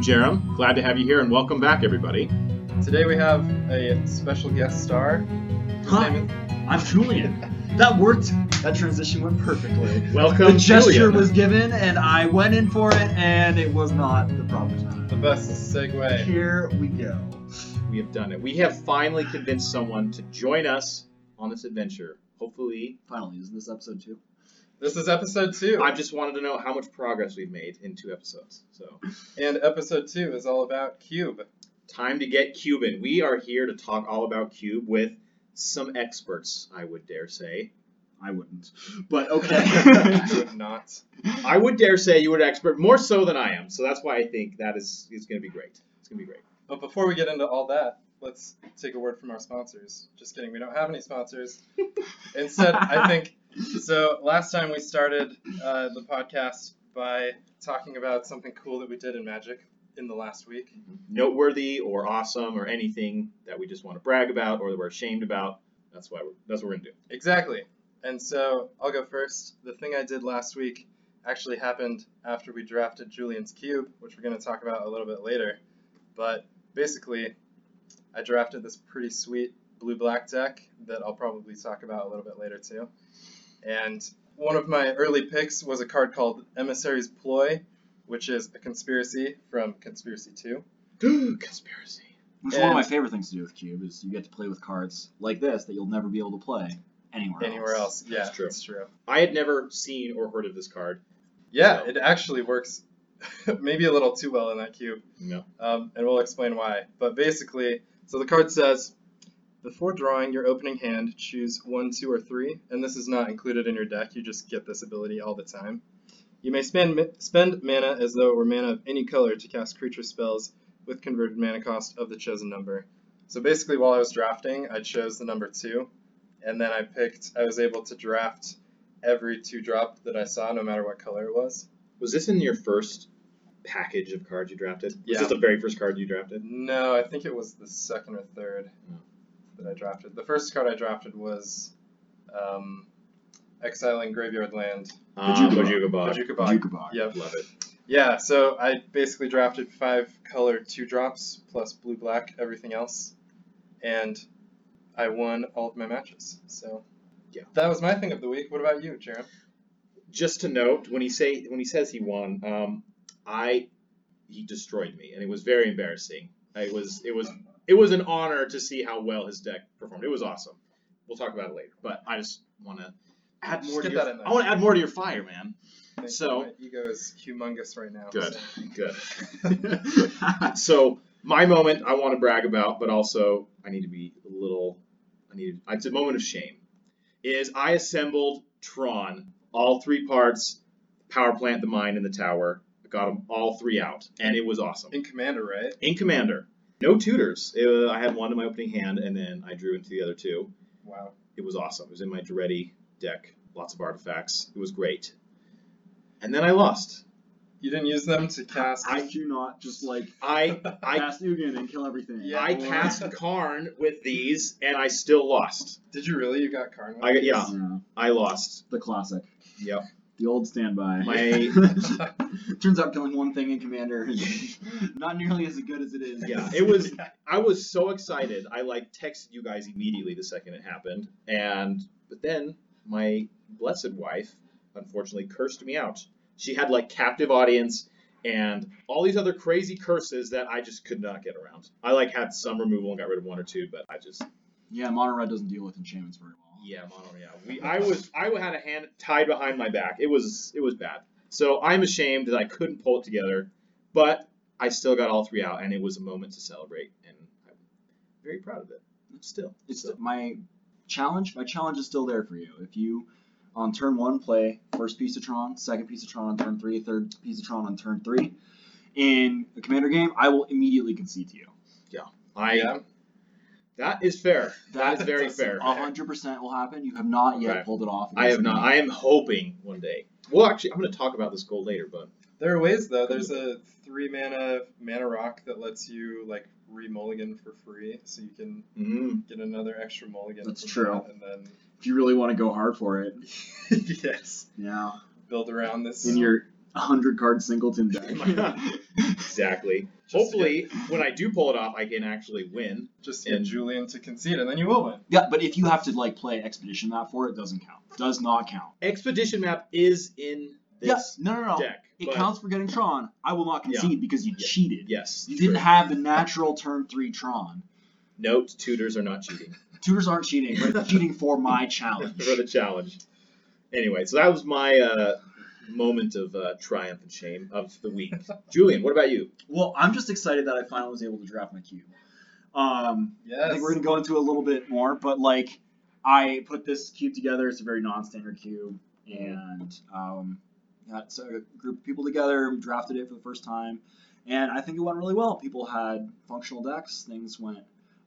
And I am Jarom. Glad to have you here and welcome back, everybody. Today we have a special guest star. His Hi. is- I'm Julian. That worked. That transition went perfectly. Welcome, the gesture Julian. was given, and I went in for it, and it was not the proper time. the best segue. Here we go. We have done it. We have finally convinced someone to join us on this adventure. Hopefully, Finally, is this episode two? This is episode two. I just wanted to know how much progress we've made in two episodes. So, And episode two is all about Cube. time to get Cuban. We are here to talk all about Cube with some experts, I would dare say. I wouldn't. But I okay. would not. I would dare say you would expert more so than I am. So that's why I think that is is going to be great. It's going to be great. But before we get into all that, let's take a word from our sponsors. Just kidding, we don't have any sponsors. Instead, I think so. Last time we started uh, the podcast by talking about something cool that we did in Magic in the last week. Noteworthy or awesome or anything that we just want to brag about or that we're ashamed about. That's why we're, that's what we're going to do. Exactly. And so I'll go first. The thing I did last week actually happened after we drafted Julian's Cube, which we're going to talk about a little bit later. But basically, I drafted this pretty sweet blue black deck that I'll probably talk about a little bit later too. And one of my early picks was a card called Emissary's Ploy, which is a conspiracy from Conspiracy 2. Conspiracy. Which is one of my favorite things to do with Cube is you get to play with cards like this that you'll never be able to play anywhere, Anywhere else. Yeah, That's true. That's true. I had never seen or heard of this card. Yeah, So- it actually works maybe a little too well in that cube. No. um, and we'll explain why. But basically, so the card says, before drawing your opening hand, choose one, two, or three, and this is not included in your deck. You just get this ability all the time. You may spend spend mana as though it were mana of any color to cast creature spells with converted mana cost of the chosen number. So basically, while I was drafting, I chose the number two, and then I picked. I was able to draft every two drop that I saw, no matter what color it was. Was this in your first package of cards you drafted? Was Yeah. this the very first card you drafted? No, I think it was the second or third Oh. That I drafted. The first card I drafted was um, Exiling Graveyard Land. Bojuka. Bojuka Bog. Bojuka Bog. Jukabog. Yep. Love it. Yeah, so I basically drafted five color two drops plus blue black, everything else, and I won all of my matches. So Yeah. that was my thing of the week. What about you, Jarom? Just to note, when he say when he says he won, um, I he destroyed me, and it was very embarrassing. It was it was it was an honor to see how well his deck performed. It was awesome. We'll talk about it later, but I just want to add more. To your, that in there. I want to add more to your fire, man. Thank So- my ego is humongous right now. Good, so- good. so my moment I want to brag about, but also I need to be a little. I need. It's a moment of shame. Is I assembled Tron, all three parts, power plant, the mine, and the tower. I got them all three out, and it was awesome. In Commander, right? In Commander, no tutors. Uh, I had one in my opening hand, and then I drew into the other two. Wow. It was awesome. It was in my Daretti deck. Lots of artifacts. It was great. And then I lost. You didn't use them to cast. I do not just like I I cast Ugin and kill everything? Yeah. I Or- cast Karn with these, and I still lost. Did you really? You got Karn? I got- yeah. Yeah, I lost. the classic. Yep. The old standby. My- Turns out killing one thing in Commander is not nearly as good as it is. Yeah, it was. I was so excited. I like texted you guys immediately the second it happened, and but then my blessed wife unfortunately cursed me out. She had like captive audience and all these other crazy curses that I just could not get around. I like had some removal and got rid of one or two, but I just Yeah, Mono Red doesn't deal with enchantments very well. Yeah, mono. Yeah, we. I was. I had a hand tied behind my back. It was. It was bad. So I'm ashamed that I couldn't pull it together, but I still got all three out, and it was a moment to celebrate, and I'm very proud of it. Still. It's So, my challenge. My challenge is still there for you. If you on turn one play first piece of Tron, second piece of Tron on turn three, third piece of Tron on turn three, in a commander game, I will immediately concede to you. Yeah. I. yeah. That is fair. That is very fair. Hundred percent will happen. You have not yet Right. pulled it off. I have not. me. I am hoping one day. Well, actually, I'm going to talk about this goal later, but There are ways though. There's a three mana mana rock that lets you like re-mulligan for free, so you can mm, get another extra mulligan. That's true. that, and then If you really want to go hard for it. yes. Yeah. build around this. in your 100 card singleton deck. Exactly. Just Hopefully, when I do pull it off, I can actually win. just get and- Julian to concede, and then you will win. yeah, but if you have to like play expedition map for it, doesn't count. Does not count. Expedition map is in Yes. this No, no, no. deck. It but counts for getting Tron. I will not Yeah. concede because you Yeah. cheated. Yes. You true. didn't have the natural turn three Tron. Note: tutors are not cheating Tutors aren't cheating, but it's cheating for my challenge. for the challenge. Anyway, so that was my uh, moment of uh, triumph and shame of the week. Julian, what about you? Well, I'm just excited that I finally was able to draft my cube. Um, Yes. I think we're gonna go into a little bit more, but like, I put this cube together. It's a very non-standard cube, and um, got a group of people together. We drafted it for the first time, and I think it went really well. People had functional decks. Things went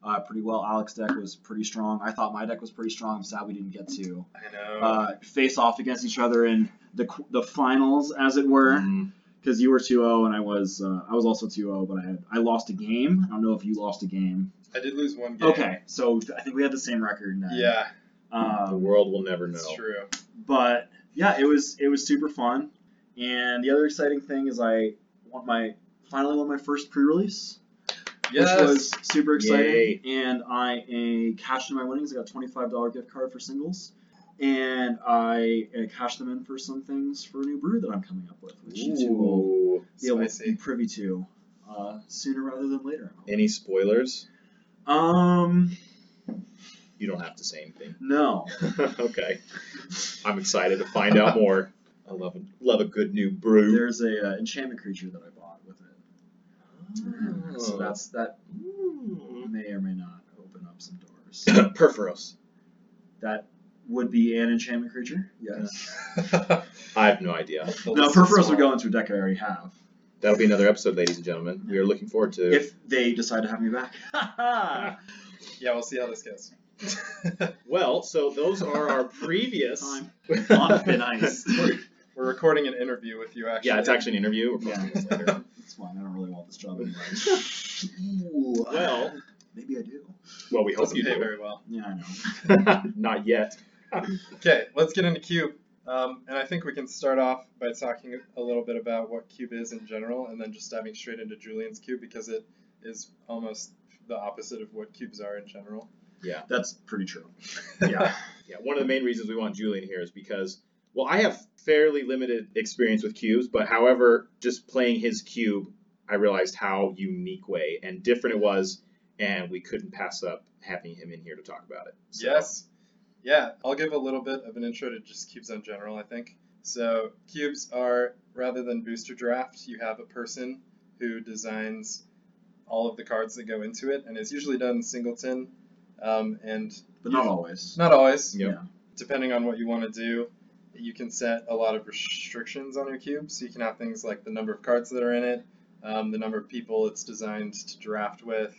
uh, pretty well. Alec's deck was pretty strong. I thought my deck was pretty strong. I'm sad we didn't get to I know. uh, face off against each other in the the finals, as it were Mm, because you were 2-0 and I was uh, I was also 2-0, but I had I lost a game. I don't know if you lost a game. I did lose one game. Okay, so I think we had the same record. Then. Yeah, the Um, world will never know. that's true. but yeah, it was it was super fun. And the other exciting thing is I want my finally won my first pre-release, Yes. which was super exciting. Yay. And I uh, cashed in my winnings. I got a twenty-five dollar gift card for singles. And I uh, cashed them in for some things for a new brew that I'm coming up with, which you two will be able to be privy to uh, sooner rather than later. Any spoilers? Um, You don't have to say anything. no. okay. I'm excited to find out more. I love a, love a good new brew. There's a uh, enchantment creature that I bought with it. So Oh. that's that may or may not open up some doors. Purphoros. that would be an enchantment creature. Yes. I have no idea. No, Purphoros would go into a deck I already have. That'll be another episode, ladies and gentlemen. We are looking forward to If they decide to have me back. Yeah, we'll see how this goes. Well, so those are our previous. Time. On thin ice. We're recording an interview with you, actually. yeah, it's actually an interview. We're posting this later. It's fine. I don't really want this job anyway. Ooh, Well, maybe I do. well, we hope Doesn't you pay do. very well. Yeah, I know. Not yet. Okay, let's get into Cube. Um, and I think we can start off by talking a little bit about what Cube is in general, and then just diving straight into Julian's Cube because it is almost the opposite of what cubes are in general. Yeah, that's pretty true. Yeah. Yeah, one of the main reasons we want Julian here is because, well, I have fairly limited experience with cubes, but however, just playing his cube, I realized how unique way and different it was, and we couldn't pass up having him in here to talk about it. So, Yes. Yeah, I'll give a little bit of an intro to just cubes in general, I think. So, cubes are, rather than booster draft, you have a person who designs all of the cards that go into it, and it's usually done in singleton. Um, and But not always. not always. Yeah. depending on what you want to do, you can set a lot of restrictions on your cube. So, you can have things like the number of cards that are in it, um, the number of people it's designed to draft with,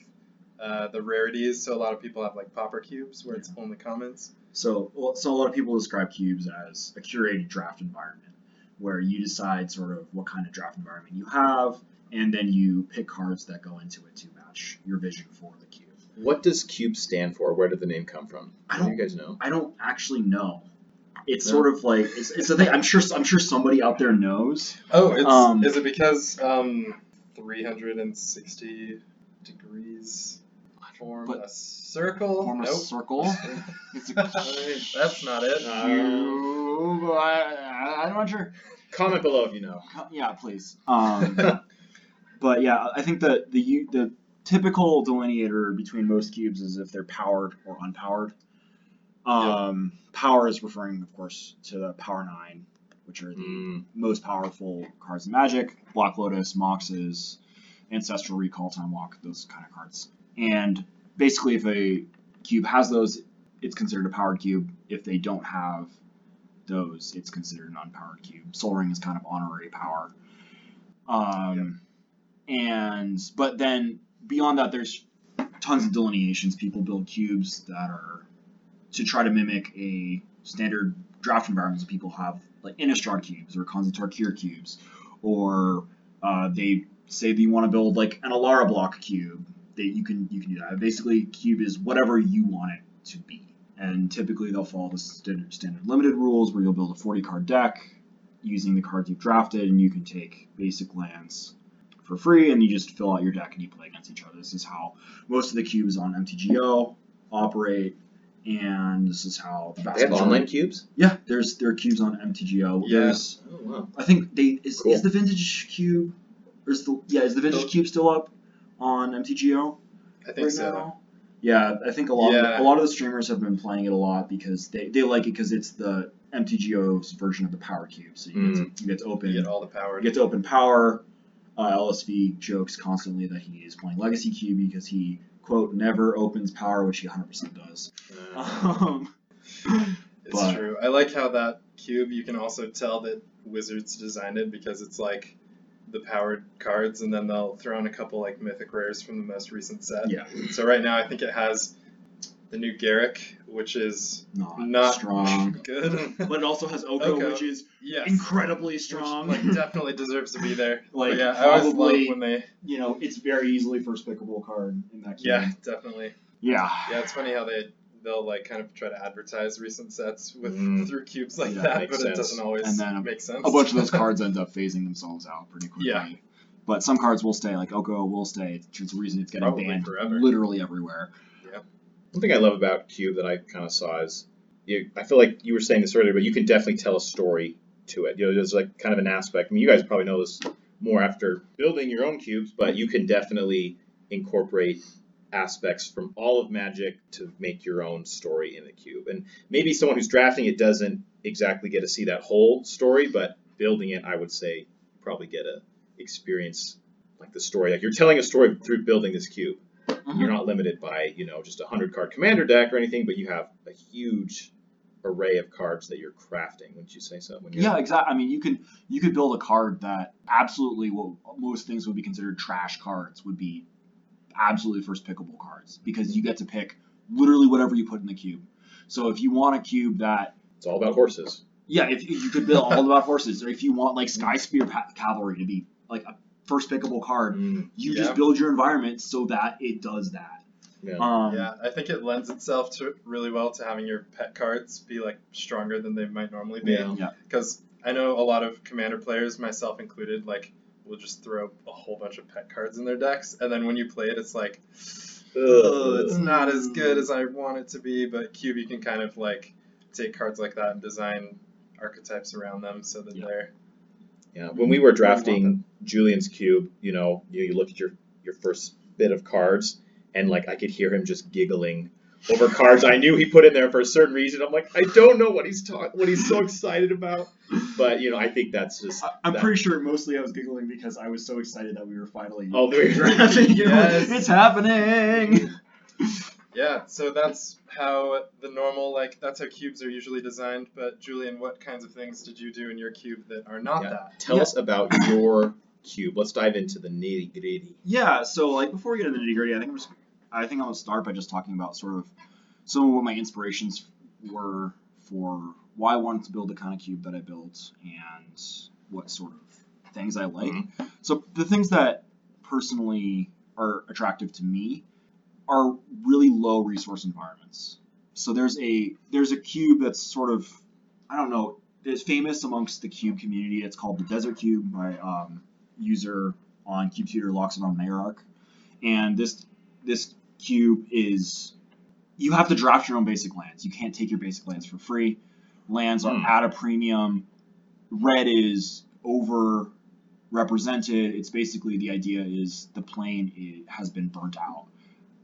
uh, the rarities. So, a lot of people have like pauper cubes where it's only commons. So, well, so a lot of people describe cubes as a curated draft environment, where you decide sort of what kind of draft environment you have, and then you pick cards that go into it to match your vision for the cube. What does cube stand for? Where did the name come from? I Do you don't, guys know? I don't actually know. It's No. sort of like it's, it's a thing. I'm sure, I'm sure somebody out there knows. Oh, it's Um, is it because um, 360 degrees form But- a circle? Form a circle. That's not it. Uh. I, I'm not sure. Comment below if you know. Yeah, please. Um, but yeah, I think the the the typical delineator between most cubes is if they're powered or unpowered. Um, Power is referring, of course, to the Power Nine, which are the Mm, most powerful cards in Magic: Black Lotus, Moxes, Ancestral Recall, Time Walk, those kind of cards. And basically, if a cube has those, it's considered a powered cube. If they don't have those, it's considered an unpowered cube. Sol Ring is kind of honorary power. Um, and but then beyond that, there's tons of delineations. People build cubes that are to try to mimic a standard draft environment. So people have like Innistrad cubes or Khans of Tarkir cubes, or uh, they say that you want to build like an Alara block cube. That you can you can do that. Basically, cube is whatever you want it to be, and typically they'll follow the standard, standard limited rules where you'll build a 40 card deck, using the cards you've drafted, and you can take basic lands for free, and you just fill out your deck and you play against each other. This is how most of the cubes on MTGO operate, and this is how the vast They have online cubes. Yeah, there's there are cubes on MTGO. Yeah. There's Oh wow. I think they is, Cool. is the vintage cube or is the yeah is the vintage The- cube still up on MTGO I think right so. now? Yeah, I think a lot Yeah. of, a lot of the streamers have been playing it a lot because they, they like it because it's the MTGO's version of the power cube. So you, get, to, you get to open You get all the power. you get to open power. Uh, LSV jokes constantly that he is playing Legacy Cube because he quote never opens power, which he 100% does. Um, It's But- true. I like how that cube you can also tell that Wizards designed it because it's like the powered cards and then they'll throw in a couple like mythic rares from the most recent set. yeah, So right now I think it has the new Garruk, which is not, not strong. good. but it also has Oko, Oko. which is yes. incredibly Which, strong. like definitely deserves to be there. Like, But yeah, I always love when they you know, it's very easily first pickable card in that cube. Yeah, definitely. Yeah. Yeah, it's funny how they they'll like kind of try to advertise recent sets with Mm. through cubes like Yeah, that, but sense. it doesn't always And then a- make sense. A bunch of those cards end up phasing themselves out pretty quickly. Yeah. But some cards will stay, like Oko will stay. It's the reason it's getting Probably banned forever. literally everywhere. Yeah. One thing I love about Cube that I kind of saw is, you, I feel like you were saying this earlier, but you can definitely tell a story to it. You know, there's like kind of an aspect. I mean, you guys probably know this more after building your own cubes, but you can definitely incorporate aspects from all of Magic to make your own story in the cube. And maybe someone who's drafting it doesn't exactly get to see that whole story, but building it, I would say, probably get a experience like the story. Like you're telling a story through building this cube mm-hmm. you're not limited by you know just a hundred card commander deck or anything, but you have a huge array of cards that you're crafting. Wouldn't you say so? When Yeah, exactly. I mean, you could you could build a card that absolutely what most things would be considered trash cards would be absolutely first pickable cards because you get to pick literally whatever you put in the cube. So if you want a cube that it's all about horses. Yeah, if, if you could build all about horses, or if you want like Sky Spear pa- Cavalry to be like a first pickable card, you Yeah. just build your environment so that it does that. Yeah. Um, yeah, I think it lends itself to really well to having your pet cards be like stronger than they might normally be. Yeah. Yeah. Because I know a lot of commander players, myself included, like will just throw a whole bunch of pet cards in their decks, and then when you play it, it's like, oh, it's not as good as I want it to be. But cube, you can kind of like take cards like that and design archetypes around them so that Yeah. they're Yeah. When we were mm-hmm. drafting Julian's cube, you know, you, you look at your your first bit of cards, and like I could hear him just giggling over cards I knew he put in there for a certain reason. I'm like, I don't know what he's talking, what he's so excited about, but you know, I think that's just. I- I'm that- pretty sure mostly I was giggling because I was so excited that we were finally Oh, there you go. drafting. you know, Yes. It's happening. Yeah, so that's how the normal like that's how cubes are usually designed. But Julian, what kinds of things did you do in your cube that are not Yeah. that? Tell Yeah. us about your cube. Let's dive into the nitty gritty. Yeah, so like before we get into the nitty gritty, I think I'm just, I think I'm gonna start by just talking about sort of some of what my inspirations were for why I wanted to build the kind of cube that I built and what sort of things I like. So the things that personally are attractive to me are really low resource environments. So there's a there's a cube that's sort of I don't know is famous amongst the cube community. It's called the Desert Cube by um, user on Cube Tutor Loxodon Mayark. And this this cube is you have to draft your own basic lands. You can't take your basic lands for free. Lands are Hmm. at a premium. Red is over represented. It's basically the idea is the plane has been burnt out.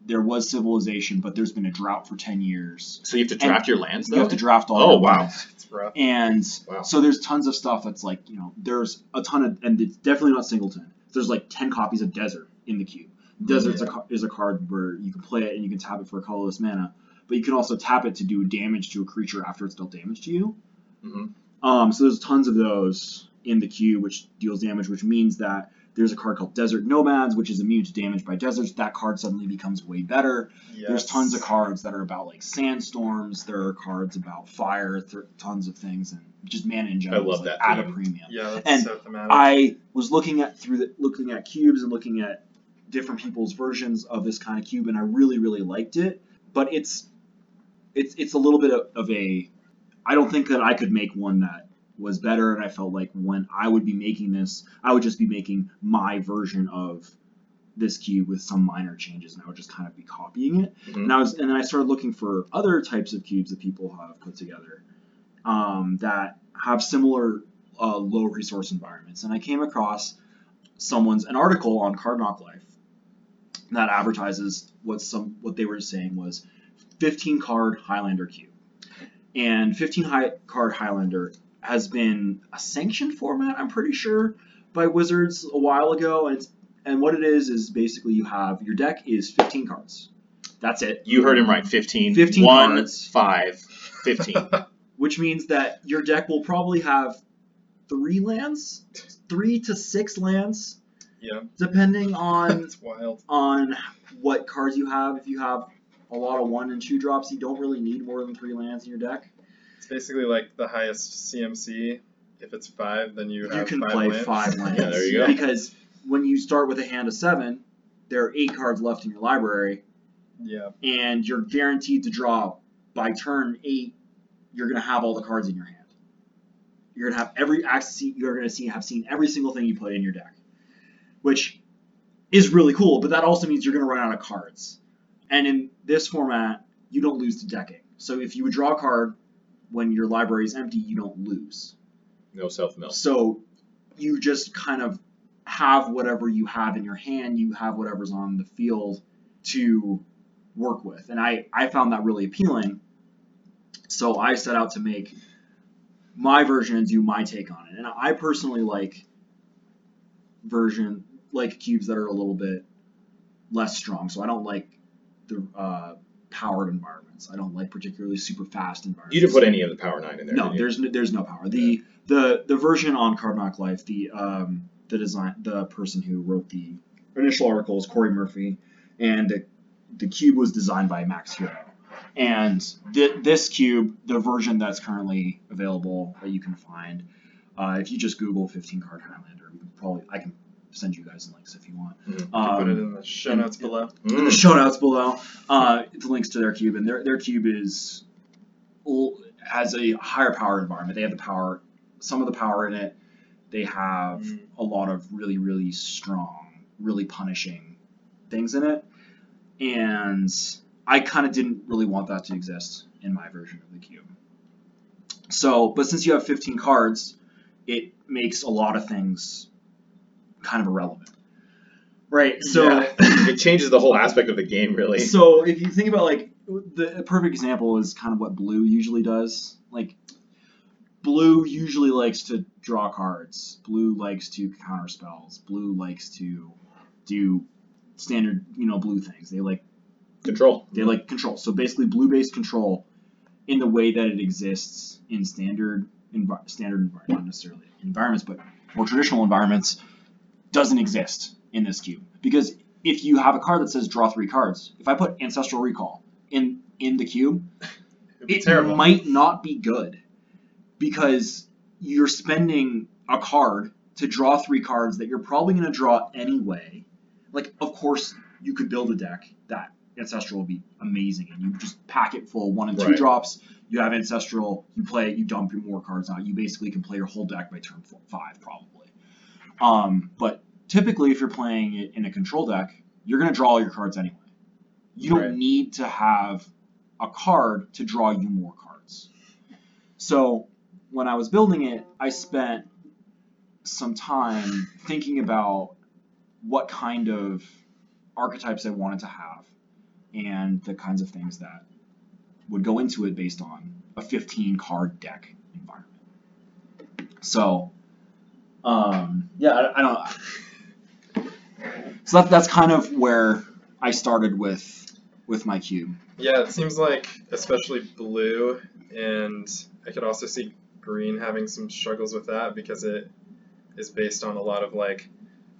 There was civilization, but there's been a drought for ten years. So you have to draft your lands, You have to draft all. Oh, wow. lands. It's rough. And Wow. so there's tons of stuff that's like, you know, there's a ton of, and it's definitely not singleton. There's like 10 copies of Desert in the cube. Desert a, ca- is a card where you can play it and you can tap it for colorless mana, but you can also tap it to do damage to a creature after it's dealt damage to you. Mhm. Um, so there's tons of those in the cube, which deals damage, which means that there's a card called Desert Nomads, which is immune to damage by deserts. That card suddenly becomes way better. There's tons of cards that are about like sandstorms. There are cards about fire. Th- tons of things, and just mana in general. love is, like, that at a premium. Yeah, that's And so. I was looking at through the looking at cubes and looking at different people's versions of this kind of cube, and I really really liked it. But it's it's it's a little bit of, of a I don't think that I could make one that was better, and I felt like when I would be making this, I would just be making my version of this cube with some minor changes, and I would just kind of be copying it. Mhm. And I was, and then I started looking for other types of cubes that people have put together um, that have similar uh, low resource environments, and I came across someone's an article on Card Knock Life that advertises what some what they were saying was 15 card Highlander cube, and 15 high, card Highlander has been a sanctioned format. I'm pretty sure by Wizards a while ago, and and what it is is basically you have your deck is 15 cards. That's it. You heard him right. 15. 15 1, cards. 5, 15. which means that your deck will probably have three lands, three to six lands, Yeah, depending on wild. on what cards you have. If you have a lot of one and two drops, you don't really need more than three lands in your deck. It's basically like the highest CMC. If it's five, then you You have can five play lands. five lands. Yeah, there you go. Because when you start with a hand of seven, there are eight cards left in your library, Yeah, and you're guaranteed to draw by turn eight. You're gonna have all the cards in your hand. You're gonna have every access. You're gonna see have seen every single thing you put in your deck, which is really cool. But that also means you're gonna run out of cards. And in this format, you don't lose to decking. So if you would draw a card when your library is empty, you don't lose. No self mill. So you just kind of have whatever you have in your hand, you have whatever's on the field to work with. And I, I found that really appealing. So I set out to make my version and do my take on it. And I personally like version like cubes that are a little bit less strong. So I don't like the uh, powered environments. I don't like particularly super fast environments. You didn't put any of the Power 9 in there. No, you? there's no, there's no power. The the the version on Card Knock Life, the um the design the person who wrote the initial article is Corey Murphy, and the, the cube was designed by Max Hero. And th- this cube, the version that's currently available that you can find, uh, if you just Google 15 card Highlander, we can probably I can send you guys the links if you want. Mhm. you can put it Um, in the show and- notes below. in the Mm. show notes below. Uh, the links to their cube, and their their cube is l- has a higher power environment. They have the power, some of the power in it. They have Mm. a lot of really really strong, really punishing things in it, and I kind of didn't really want that to exist in my version of the cube. So, but since you have 15 cards, it makes a lot of things kind of irrelevant. Right. So Yeah. it changes the whole aspect of the game, really. so if you think about like the perfect example is kind of what blue usually does. Like blue usually likes to draw cards. Blue likes to counter spells. Blue likes to do standard, you know, blue things. They like Control. they like control. So basically blue based control in the way that it exists in standard standard envi- not necessarily environments, but more traditional environments doesn't exist in this cube. Because if you have a card that says draw three cards, if I put ancestral recall in in the cube, it terrible. might not be good because you're spending a card to draw three cards that you're probably going to draw anyway. Like, of course, you could build a deck that ancestral would be amazing, and you just pack it full one and two Right. drops. You have ancestral, you play, it, you dump your more cards out. You basically can play your whole deck by turn four, five, probably. Um, but typically, if you're playing it in a control deck, you're going to draw all your cards anyway. You don't need to have a card to draw you more cards. So when I was building it, I spent some time thinking about what kind of archetypes I wanted to have and the kinds of things that would go into it based on a 15 card deck environment. So, um, yeah, I, I don't. So that, that's kind of where I started with with my cube. Yeah, it seems like especially blue, and I could also see green having some struggles with that because it is based on a lot of like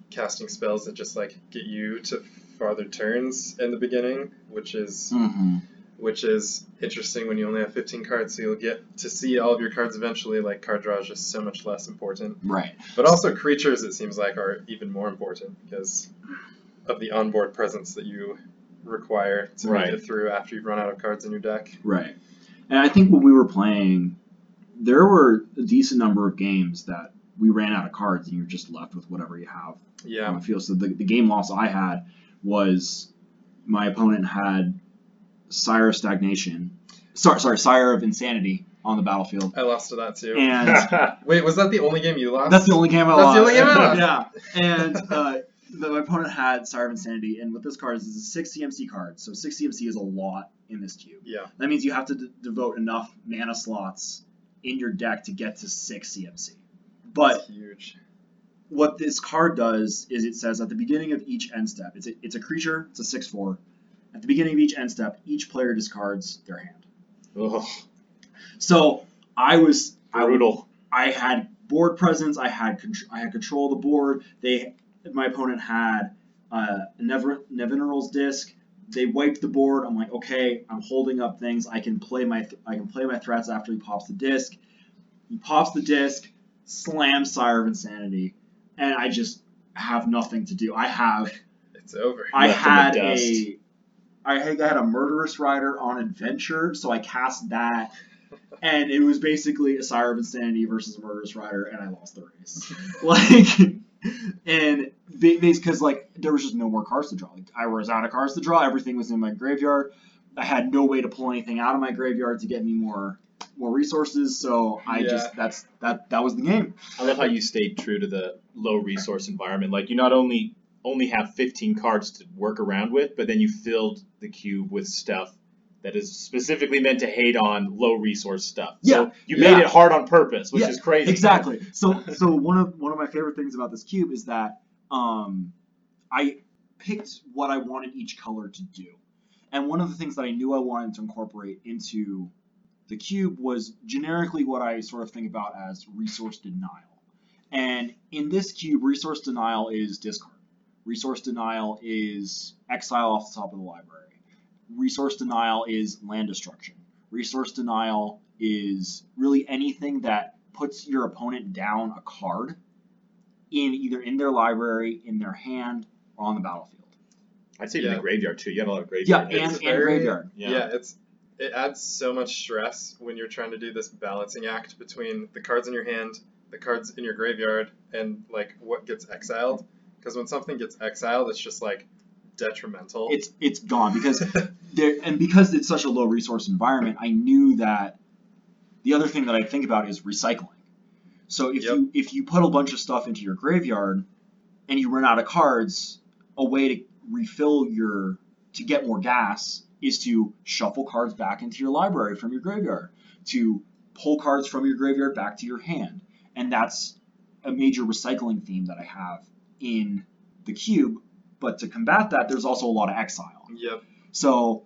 casting spells that just like get you to farther turns in the beginning, which is Mm-hmm. Which is interesting when you only have 15 cards, so you'll get to see all of your cards eventually. Like card draw is just so much less important, Right. but also creatures it seems like are even more important because of the onboard presence that you require to Right. make it through after you've run out of cards in your deck. Right. And I think when we were playing there were a decent number of games that we ran out of cards and you're just left with whatever you have Yeah. on the field. So the, the game loss I had was my opponent had Sire of Stagnation, sorry, sorry, Sire of Insanity on the battlefield, I lost to that too. and Wait, was that the only game you lost? that's the only game I That's lost. That's the only game I lost. yeah, and uh, the, my opponent had Sire of Insanity, and with this card is a six CMC card. So six CMC is a lot in this cube. Yeah. That means you have to d- devote enough mana slots in your deck to get to six CMC. But That's huge. what this card does is it says at the beginning of each end step, it's a, it's a creature, it's a 6 4. At the beginning of each end step, each player discards their hand. Ugh, So I was I, brutal. I had board presence, I had contr- I had control of the board. They my opponent had uh, a Never Nevinyrral's Disk. They wiped the board. I'm like, okay, I'm holding up things. I can play my th- I can play my threats after he pops the disc. He pops the disc, slams Sire of Insanity, and I just have nothing to do. I have It's over. I Left had dust. a I had, I had a murderous rider on adventure, so I cast that, and it was basically a Sire of Insanity versus a murderous rider, and I lost the race. like, and they, because like there was just no more cards to draw. Like I was out of cards to draw. Everything was in my graveyard. I had no way to pull anything out of my graveyard to get me more more resources. So I Yeah. just that's that that was the game. I love how you stayed true to the low resource environment. Like you not only only have 15 cards to work around with, but then you filled the cube with stuff that is specifically meant to hate on low resource stuff. Yeah, So you yeah. made it hard on purpose, which Yeah, is crazy. Exactly. So so one of one of my favorite things about this cube is that um, I picked what I wanted each color to do, and one of the things that I knew I wanted to incorporate into the cube was generically what I sort of think about as resource denial. And in this cube, resource denial is discard. Resource denial is exile off the top of the library. Resource denial is land destruction. Resource denial is really anything that puts your opponent down a card in either in their library, in their hand, or on the battlefield. I'd say in Yeah. the graveyard too. You got a lot of Yeah, graveyard. and, hits. and very- graveyard. Yeah. it's it adds so much stress when you're trying to do this balancing act between the cards in your hand, the cards in your graveyard, and like what gets exiled. Because when something gets exiled, it's just like detrimental. It's it's gone because there and because it's such a low resource environment, I knew that the other thing that I think about is recycling. So if Yep. you if you put a bunch of stuff into your graveyard and you run out of cards, a way to refill your to get more gas is to shuffle cards back into your library from your graveyard, to pull cards from your graveyard back to your hand. And that's a major recycling theme that I have in the cube. But to combat that, there's also a lot of exile. yep. So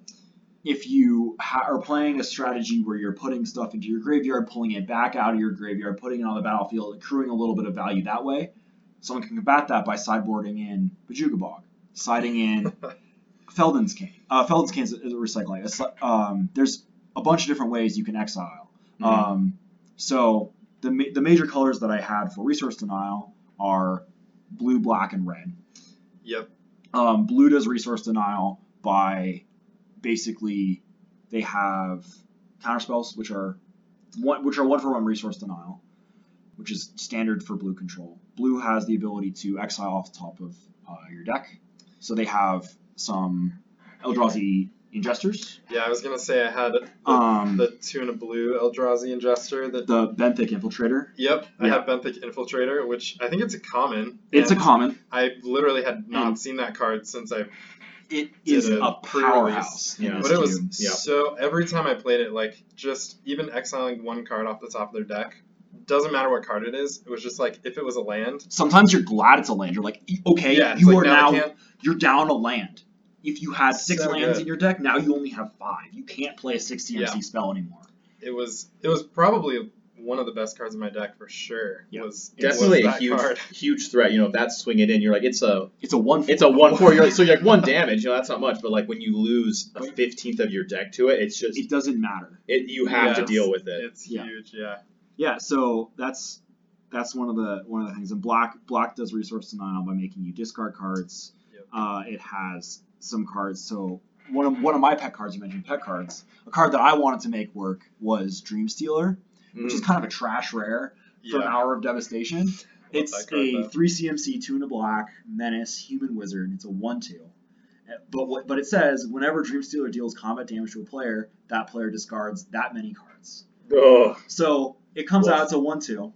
if you ha- are playing a strategy where you're putting stuff into your graveyard, pulling it back out of your graveyard, putting it on the battlefield, accruing a little bit of value that way, someone can combat that by sideboarding in Bojuka Bog, siding in Feldon's Cane. Uh, Feldon's Cane is a, is a recycling. Um, there's a bunch of different ways you can exile. Mhm. Um, so the, ma- the major colors that I had for resource denial are blue, black, and red. Yep. Um, blue does resource denial by basically they have counterspells, which are one which are one for one resource denial, which is standard for blue control. Blue has the ability to exile off the top of uh, your deck, so they have some Eldrazi ingesters. Yeah, I was gonna say I had the, Um, the tuna blue Eldrazi ingester that. the Benthic Infiltrator. Yep, I Yeah. have Benthic Infiltrator, which I think it's a common. It's a common. I literally had not And- seen that card since I It Did is a a powerhouse. Yeah. But it was cube. Yeah. so every time I played it, like just even exiling one card off the top of their deck, doesn't matter what card it is. It was just like if it was a land. Sometimes you're glad it's a land. You're like, okay, yeah, you like are now, now you're down a land. If you had six So lands good. in your deck, now you only have five. You can't play a six CMC Yeah. spell anymore. It was it was probably one of the best cards in my deck for sure. Yeah. Was Definitely was a huge, card. huge threat. You know, if that's swinging in, you're like, it's a, It's a one. it's a one four. You're like, so you're like one damage. You know, that's not much. But like when you lose a fifteenth of your deck to it, it's just, It doesn't matter. it, you have to deal with it. It's Yeah. huge. Yeah. Yeah, so that's that's one of the one of the things. And black black does resource denial by making you discard cards. Yep. Uh, it has some cards. So one of one of my pet cards you mentioned pet cards. A card that I wanted to make work was Dream Stealer, which is Mm. kind of a trash rare from Yeah. Hour of Devastation. It's card, a though. three CMC, two in a black, menace, human wizard. It's a one-two. Uh, But what? But it says whenever Dream Stealer deals combat damage to a player, that player discards that many cards. Ugh. So it comes Woof. out a one two,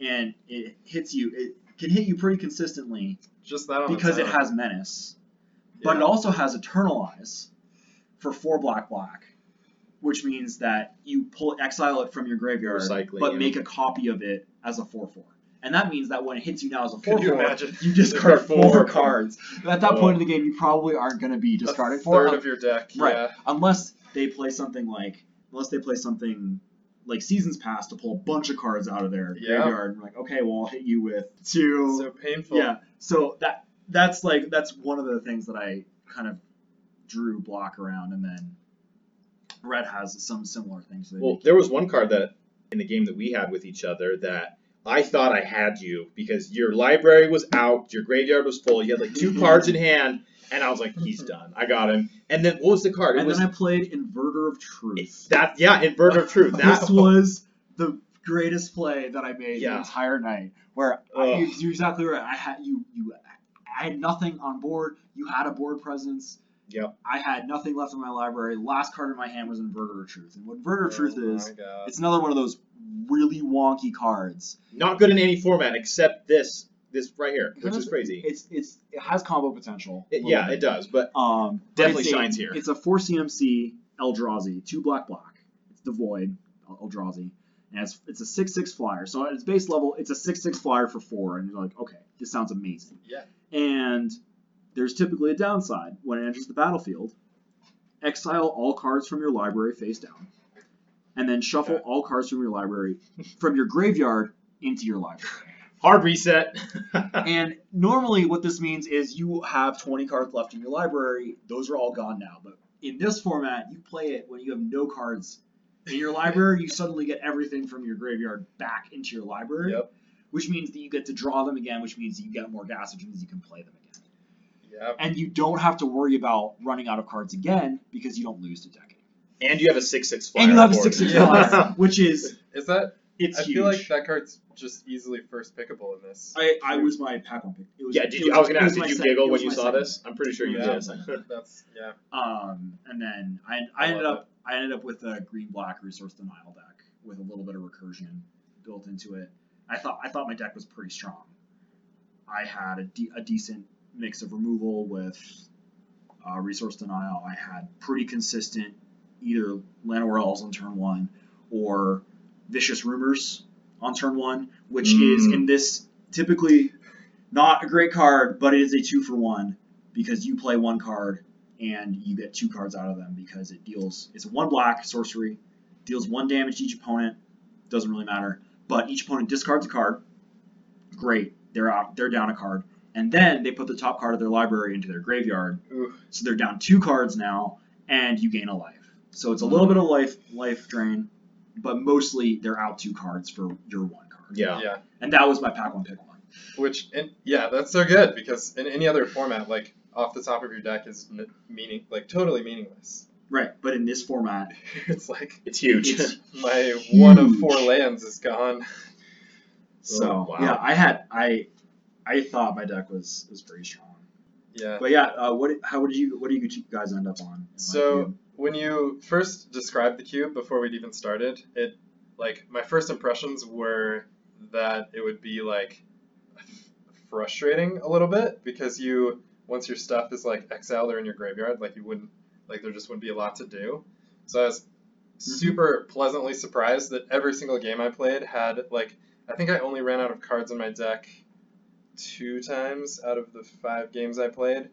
and it hits you. It can hit you pretty consistently Just that on because it has menace, but it also has eternalize for four black black, which means that you pull exile it from your graveyard, Recycling, but yeah. make a copy of it as a four four. And that means that when it hits you now as a four Could you four, you discard four four cards. At that point in Oh. the game, you probably aren't going to be discarding a four, third uh, of your deck. Right. Yeah. unless they play something like unless they play something like Seasons Past to pull a bunch of cards out of their Yeah. graveyard. And like, okay, well, I'll hit you with two. So painful. yeah. So that that's like that's one of the things that I kind of drew block around, and then Red has some similar things. Well, there was one card that in the game that we had with each other that I thought I had you because your library was out, your graveyard was full, you had like two mm-hmm. cards in hand, and I was like, he's done. I got him. And then what was the card? It and was then I played Inverter of Truth. that yeah, Inverter of Truth. That this was the greatest play that I made the entire night. Where I, you, you're exactly right. I had you you I had nothing on board. You had a board presence. Yep. I had nothing left in my library. Last card in my hand was Inverter of Truth. And what Inverter of Truth Oh is, God. it's another one of those really wonky cards. not good in any format except this this right here, which is crazy. It's it's it has combo potential. It- yeah, bit. it does, but Um, but Definitely a- shines here. It's a four CMC Eldrazi, two black black. It's the Void Eldrazi, and it's it's a six six flyer. So at its base level, it's a six six flyer for four, and you're like, okay, this sounds amazing. Yeah. And there's typically a downside when it enters the battlefield. Exile all cards from your library face down, and then shuffle Okay. all cards from your library from your graveyard into your library. hard reset. And normally, what this means is you have 20 cards left in your library. Those are all gone now. But in this format, you play it when you have no cards in your library. You suddenly get everything from your graveyard back into your library, Yep. Which means that you get to draw them again, which means you get more gas, which means you can play them again. Yeah. And you don't have to worry about running out of cards again because you don't lose to decking. and you have a six six flyer. And you have a board. 6 6 flyer, which is Is that? it's I huge. feel like that card's just easily first pickable in this. I, I was my pack one pick. It was, Yeah, did you? I was gonna ask, my did you giggle when you saw second this? I'm pretty sure you Yeah. did. That's yeah. Um, and then I, I I ended love up I ended up with a green black resource denial deck with a little bit of recursion built into it. I thought I thought my deck was pretty strong. I had a, de- a decent mix of removal with uh, resource denial. I had pretty consistent either Llanowar Elves on turn one or Vicious Rumors on turn one, which is Mm. in this typically not a great card, but it is a two for one because you play one card and you get two cards out of them because it deals it's a one black sorcery, deals one damage to each opponent, doesn't really matter. But each opponent discards a card. Great, they're out they're down a card. And then they put the top card of their library into their graveyard. Ooh. So they're down two cards now, and you gain a life. So it's a little bit of life life drain, but mostly they're out two cards for your one card. Yeah. Yeah. And that was my pack one pick one. Which in, yeah, that's so good because in any other format, like off the top of your deck is meaning like totally meaningless. Right, but in this format, it's like It's huge. It's- my one of four lands is gone. so Oh, wow. yeah, I had I I thought my deck was was pretty strong. Yeah. But yeah, uh, what how would you what do you guys end up on? So view? when you first described the cube before we'd even started, it like my first impressions were that it would be like frustrating a little bit because you once your stuff is like exiled or in your graveyard, like you wouldn't like there just wouldn't be a lot to do. So I was super pleasantly surprised that every single game I played had like I think I only ran out of cards in my deck two times out of the five games I played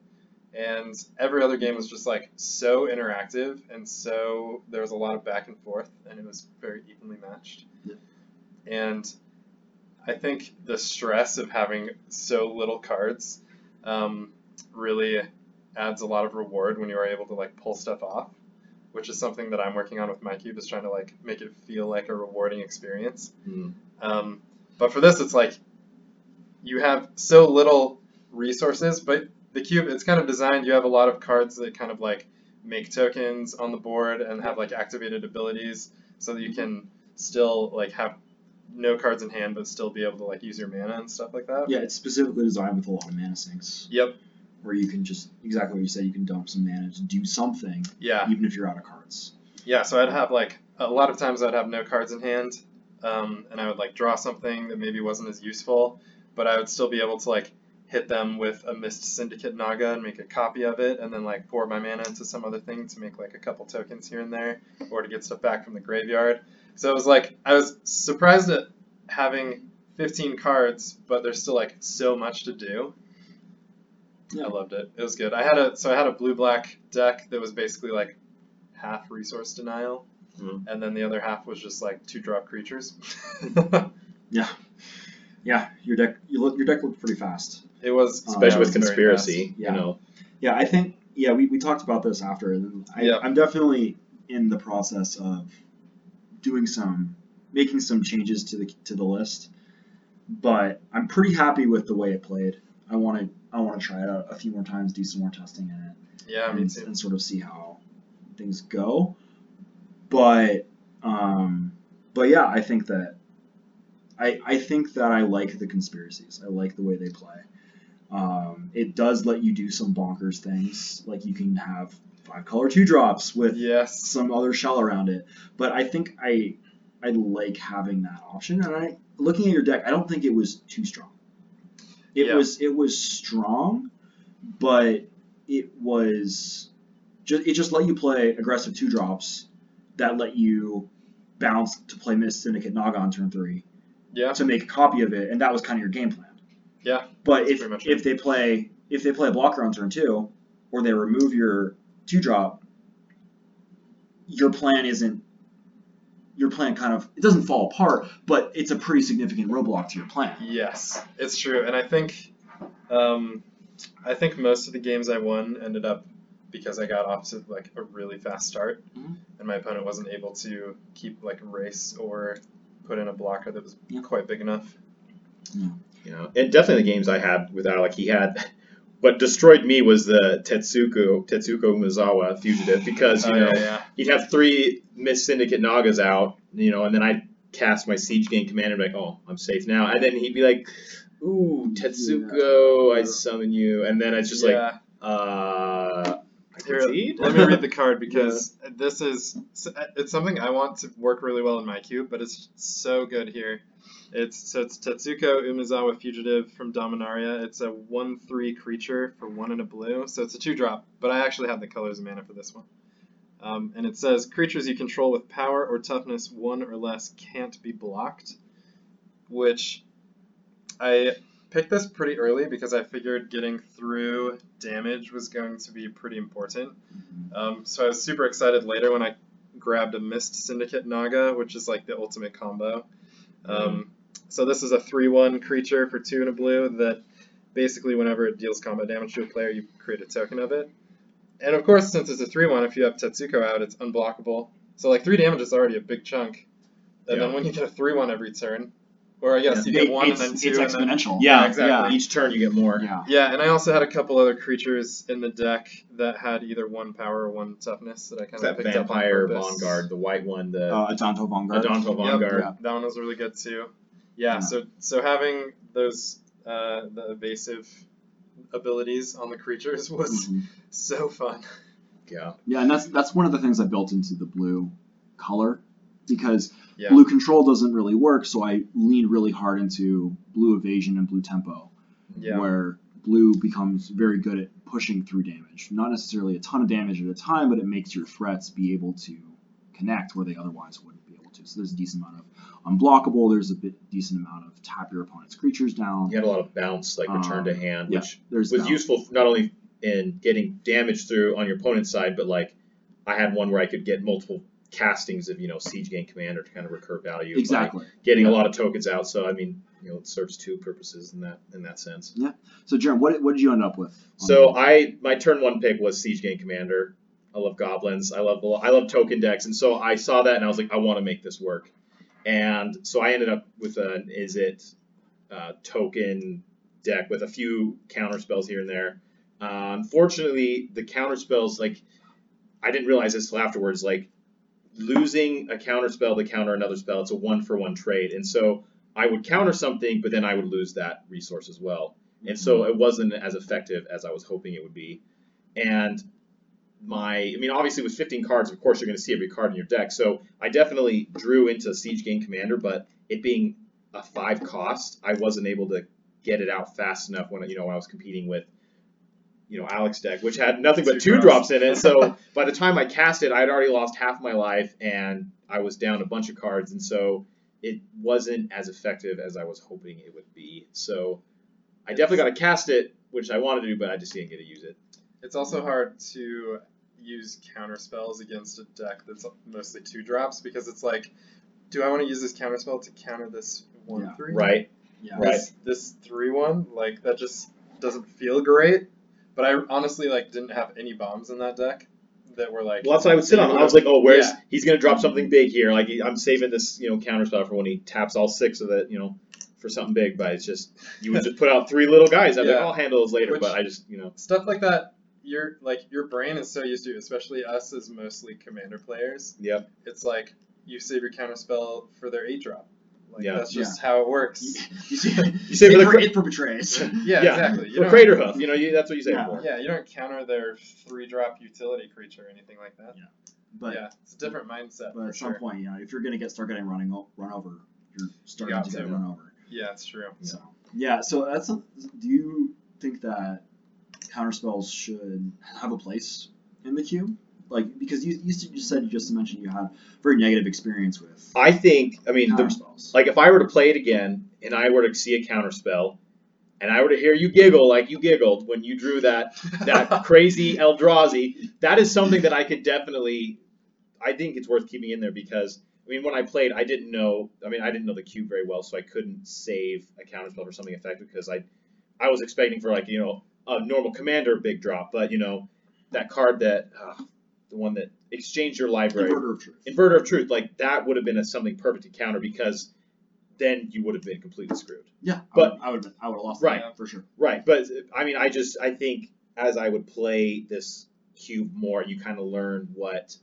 and every other game was just like so interactive and so there was a lot of back and forth and it was very evenly matched Yeah. and i think the stress of having so little cards um, really adds a lot of reward when you are able to like pull stuff off which is something that i'm working on with my cube is trying to like make it feel like a rewarding experience Hmm. um, but for this, it's like you have so little resources, but the cube, it's kind of designed, you have a lot of cards that kind of like make tokens on the board and have like activated abilities so that you can still like have no cards in hand, but still be able to like use your mana and stuff like that. Yeah, it's specifically designed with a lot of mana sinks. Yep. Where you can just exactly what you said, you can dump some mana to do something, Yeah. even if you're out of cards. Yeah. So I'd have like a lot of times I'd have no cards in hand, um, and I would like draw something that maybe wasn't as useful, but I would still be able to like hit them with a Mist Syndicate Naga and make a copy of it, and then like pour my mana into some other thing to make like a couple tokens here and there, or to get stuff back from the graveyard. So it was like I was surprised at having 15 cards, but there's still like so much to do. Yeah. I loved it. It was good. I had a so I had a blue black deck that was basically like half resource denial, Mhm. and then the other half was just like two drop creatures. Yeah, yeah. your deck you look your deck looked pretty fast. it was Um, Especially it with was conspiracy. Yeah. you know. Yeah, I think yeah we, we talked about this after, and I, Yeah. I'm definitely in the process of doing some making some changes to the to the list, but I'm pretty happy with the way it played. I want to I want to try it out a few more times, do some more testing in it. Yeah, and, and sort of see how things go. But um, but yeah, I think that I I think that I like the conspiracies. I like the way they play. Um, it does let you do some bonkers things, like you can have five color two drops with Yes. some other shell around it. But I think I I like having that option. And I looking at your deck, I don't think it was too strong. It Yeah. was it was strong, but it was just it just let you play aggressive two drops that let you bounce to play Mist Syndicate Naga on turn three Yeah. to make a copy of it, and that was kind of your game plan. Yeah, But if if they play if they play a blocker on turn two, or they remove your two drop, your plan isn't your plan kind of it doesn't fall apart, but it's a pretty significant roadblock to your plan. Yes, it's true, and I think, um, I think most of the games I won ended up because I got off to like a really fast start, Mhm. and my opponent wasn't able to keep like race or put in a blocker that was Yeah. quite big enough. You know, and definitely the games I had with Alec, he had, what destroyed me was the Tetsuko Tetsuko Umezawa fugitive because you Oh, know yeah, yeah. he'd have three Mist Syndicate Nagas out, you know, and then I'd cast my Siege Gang Commander and be like, oh, I'm safe now, and then he'd be like, ooh, Tetsuko, I summon you, and then it's just like, uh, Here, let me read the card because this is it's something I want to work really well in my cube, but it's so good here. It's so it's Tetsuko Umezawa Fugitive from Dominaria. It's a one-three creature for one and a blue, so it's a two-drop. But I actually have the colors of mana for this one. Um, and it says creatures you control with power or toughness one or less can't be blocked, which I picked this pretty early because I figured getting through damage was going to be pretty important. Um, so I was super excited later when I grabbed a Mist Syndicate Naga, which is like the ultimate combo. Um, so this is a 3-1 creature for 2 and a blue that basically whenever it deals combat damage to a player, you create a token of it. And of course, since it's a 3-1, if you have Tetsuko out, it's unblockable. So like 3 damage is already a big chunk. And then when you get a 3-1 every turn, or I guess It- you get 1 it's, and then 2 it's and then exponential. yeah, exactly. Each turn you get more. Yeah. Yeah, and I also had a couple other creatures in the deck that had either one power or one toughness that I kind of That picked vampire up on purpose. Vanguard, the white one, the Uh, Adanto Vanguard. Adanto Vanguard. yeah. That one was really good too. Yeah, Yeah. so so having those uh, the evasive abilities on the creatures was Mhm. so fun. Yeah. Yeah, and that's that's one of the things I built into the blue color because Yeah. blue control doesn't really work, so I lean really hard into blue evasion and blue tempo, Yeah. where blue becomes very good at pushing through damage. Not necessarily a ton of damage at a time, but it makes your threats be able to connect where they otherwise wouldn't be able to. So there's a decent amount of unblockable. There's a bit decent amount of tap your opponent's creatures down. You had a lot of bounce, like return to Um, hand, yeah, which There's was bounce. useful not only in getting damage through on your opponent's side, but like I had one where I could get multiple castings of you know Siege Gang Commander to kind of recur value. Exactly. getting Yeah. a lot of tokens out. So I mean, you know, it serves two purposes in that in that sense. Yeah. So, Jarom, what, what did you end up with? So I my turn one pick was Siege Gang Commander. I love goblins. I love I love token decks, and so I saw that and I was like, I want to make this work. And so I ended up with an is it uh, token deck with a few counter spells here and there. Uh, unfortunately, the counter spells like I didn't realize this till afterwards. Like losing a counter spell to counter another spell. It's a one for one trade, and so I would counter something, but then I would lose that resource as well, and so mm-hmm. it wasn't as effective as I was hoping it would be. And my, I mean, obviously with 15 cards, of course you're going to see every card in your deck. So I definitely drew into Siege Gang Commander, but it being a five cost, I wasn't able to get it out fast enough when you know when I was competing with you know Alec's deck, which had nothing but Two two drops. drops in it. So by the time I cast it, I had already lost half my life and I was down a bunch of cards, and so it wasn't as effective as I was hoping it would be. So I definitely got to cast it, which I wanted to do, but I just didn't get to use it. It's also hard to use counter spells against a deck that's mostly two drops because it's like, do I want to use this counter spell to counter this one Yeah. three? Right? Yeah. Right. This, this three one like that just doesn't feel great. But I honestly like didn't have any bombs in that deck that were like. Well, that's what I would sit on. I was like, oh, where's Yeah. he's gonna drop something big here? Like I'm saving this, you know, counter spell for when he taps all six of it, you know, for something big. But it's just you would just put out three little guys. I'm like, Yeah. I'll handle those later. Which- but I just, you know, stuff like that. Your like your brain is so used to, especially us as mostly commander players. Yep. It's like you save your counter spell for their eight drop. Like Yeah. that's just how it works. You see, You say it, for the for, cra- it for betrays. Yeah, Yeah. exactly. You for don't, Craterhoof, you know, you, that's what you say Yeah. for. Yeah, you don't counter their three drop utility creature or anything like that. Yeah. But yeah, it's a different mindset but at some sure. point, you know, if you're gonna get start getting running run over, you're starting got to get run over. Yeah, it's true. Yeah. So yeah, so that's a, do you think that counter spells should have a place in the queue? Like because you you, you said you just mentioned you had very negative experience with I think, I mean, the, like if I were to play it again and I were to see a counter spell, and I were to hear you giggle like you giggled when you drew that that crazy Eldrazi, that is something that I could definitely. I think it's worth keeping in there because I mean, when I played, I didn't know. I mean, I didn't know the cube very well, so I couldn't save a counterspell for something effective because I, I was expecting for like you know a normal commander big drop, but you know that card that uh, the one that exchanged your library Inverter of truth. inverter of truth like that would have been a, something perfect to counter because then you would have been completely screwed. Yeah, But- I would I would have lost Right. that, for sure. Right, but I mean, I just I think as I would play this cube more, you kind of learn what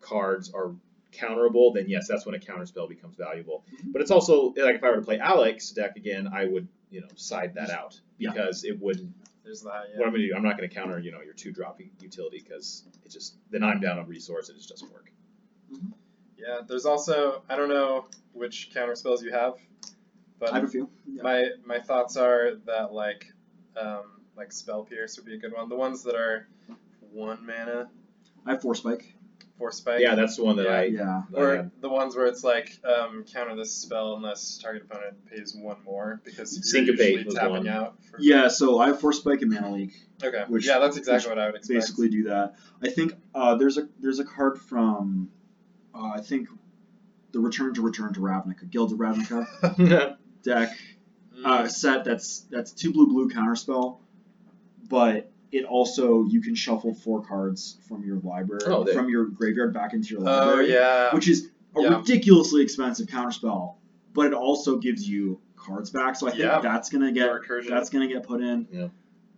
cards are counterable. Then yes, that's when a counter spell becomes valuable. Mhm. But it's also like if I were to play Alec's deck again, I would you know side that out Yeah. because it wouldn't. There's that. What Yeah. I'm gonna do, I'm not gonna counter you know your two drop utility because it just then I'm down on resource and it just doesn't work. Yeah. There's also I don't know which counter spells you have, but I have a few. Yeah. my my thoughts are that like um, like spell pierce would be a good one. The ones that are one mana I have Force Spike. For spike. Yeah, that's the one that Yeah. I. Yeah. Or had. the ones where it's like um, counter this spell unless target opponent pays one more because you're Syncopate usually was tapping one. out. For, Yeah, so I have Force Spike in Mana Leak. Okay. Which- yeah, that's exactly which what I would expect. Basically, do that. I think uh, there's a there's a card from uh, I think the Return to Return to Ravnica, Guild of Ravnica deck Mm, uh, set that's that's two blue blue counterspell, but it also you can shuffle four cards from your library Oh, from your graveyard back into your oh library, yeah. which is a Yeah. ridiculously expensive counterspell, but it also gives you cards back. So I think Yeah. that's gonna get that's gonna get put in. Yeah.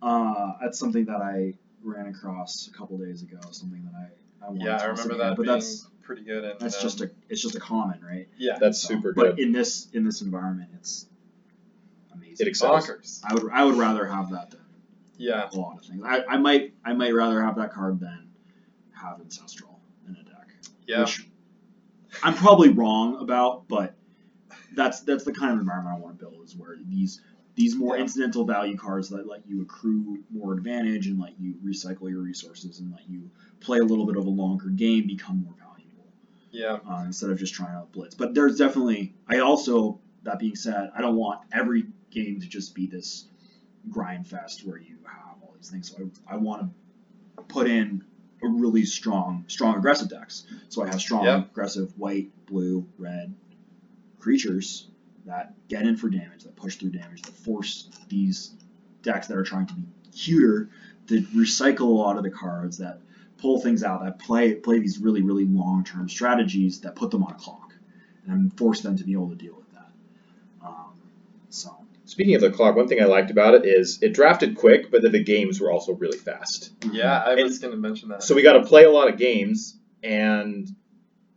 Uh, that's something that I ran across a couple days ago. Something that I, I wanted yeah, to I remember that but that's pretty good. And, that's um, just a it's just a common, right? yeah, That's So, super good. But in this in this environment, it's amazing. It excels. bonkers. I would I would rather have that than Yeah, a lot of things. I, I might I might rather have that card than have ancestral in a deck. yeah, Which I'm probably wrong about, but that's that's the kind of environment I want to build is where these these more Yeah. incidental value cards that let you accrue more advantage and let you recycle your resources and let you play a little bit of a longer game become more valuable yeah, uh, instead of just trying out blitz. But there's definitely I also that being said, I don't want every game to just be this grind fest where you have all these things. So I, I want to put in a really strong, strong aggressive decks. So I have strong Yeah. aggressive white, blue, red creatures that get in for damage, that push through damage, that force these decks that are trying to be cuter, that recycle a lot of the cards, that pull things out, that play play these really, really long term strategies that put them on a clock and force them to be able to deal with that. Um, so Speaking of the clock, one thing I liked about it is it drafted quick, but then the games were also really fast. yeah. I was gonna mention that. So we got to play a lot of games, and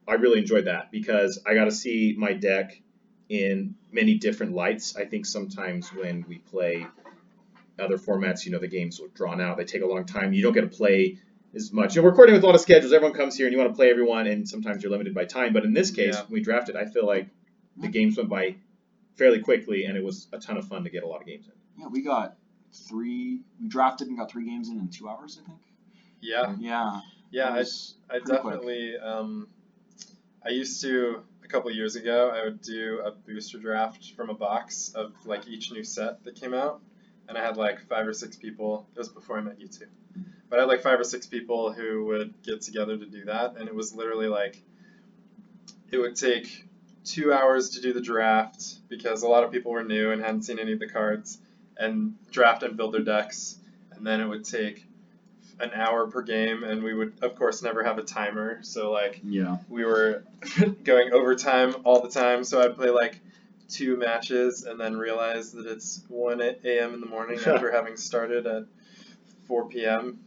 I really enjoyed that because I got to see my deck in many different lights. I think sometimes when we play other formats, you know, the games are drawn out. They take a long time. You don't get to play as much. You know, we're recording with a lot of schedules. Everyone comes here and you want to play everyone, and sometimes you're limited by time. But in this case, Yeah. when we drafted, I feel like the games went by fairly quickly, and it was a ton of fun to get a lot of games in. Yeah, we got three. We drafted and got three games in in two hours, I think. Yeah, Yeah. yeah. I, I definitely. Um, I used to a couple years ago. I would do a booster draft from a box of like each new set that came out, and I had like five or six people. It was before I met you two, but I had like five or six people who would get together to do that, and it was literally like it would take two hours to do the draft because a lot of people were new and hadn't seen any of the cards, and draft and build their decks, and then it would take an hour per game, and we would of course never have a timer, so like Yeah. we were going overtime all the time. So I'd play like two matches and then realize that it's 1 a.m. in the morning after having started at 4 p.m.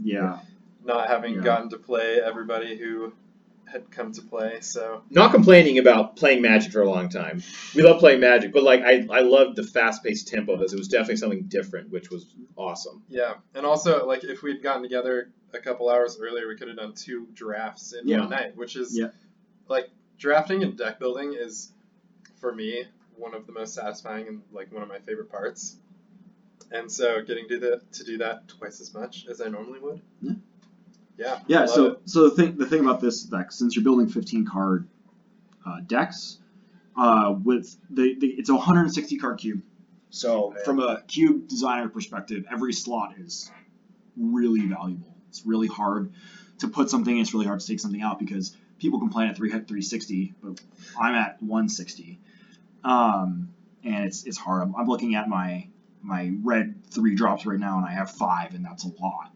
Yeah. Not having Yeah. gotten to play everybody who had come to play. So Not complaining about playing Magic for a long time. We love playing Magic, but like I, I loved the fast-paced tempo of this. It was definitely something different, which was awesome. yeah, and also like if we'd gotten together a couple hours earlier, we could have done two drafts in Yeah. one night, which is Yeah. like drafting and deck building is for me one of the most satisfying and like one of my favorite parts. And so getting to the to do that twice as much as I normally would. Yeah. Yeah. Yeah. So it. so the thing the thing about this deck, since you're building 15 card uh, decks, uh, with the, the it's a 160 card cube. So Okay. from a cube designer perspective, every slot is really valuable. It's really hard to put something. in, It's really hard to take something out because people complain at 3 360, but I'm at 160. Um, and it's it's hard. I'm, I'm looking at my my red three drops right now, and I have five, and that's a lot.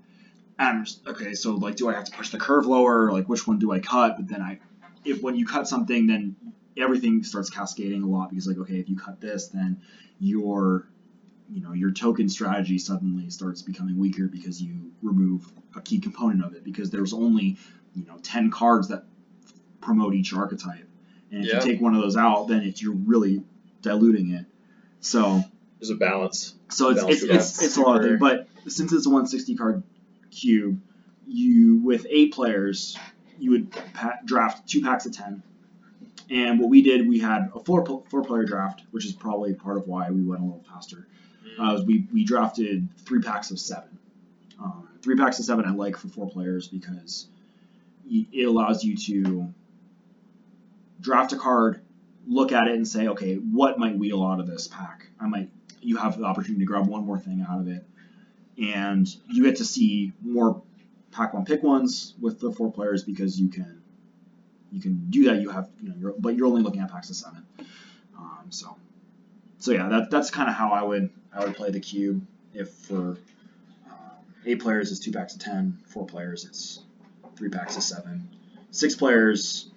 And I'm just, okay, so like, do I have to push the curve lower? Like, which one do I cut? But then I, if when you cut something, then everything starts cascading a lot because like, okay, if you cut this, then your, you know, your token strategy suddenly starts becoming weaker because you remove a key component of it because there's only, you know, ten cards that promote each archetype, and if Yeah. you take one of those out, then it's you're really diluting it. So There's a balance. so it's Balance it's, it's, it's a lot of things, but since it's a 160 card cube, you with eight players, you would draft two packs of ten. And what we did, we had a four four player draft, which is probably part of why we went a little faster. Uh, we we drafted three packs of seven. Um, three packs of seven I like for four players because it allows you to draft a card, look at it, and say, okay, what might wheel out of this pack? I might. You have the opportunity to grab one more thing out of it, and you get to see more pack one pick ones with the four players because you can you can do that. You have you know, you're, but you're only looking at packs of seven. Um, so so yeah, that that's kind of how I would I would play the cube. If for um, eight players it's two packs of ten, four players it's three packs of seven, six players.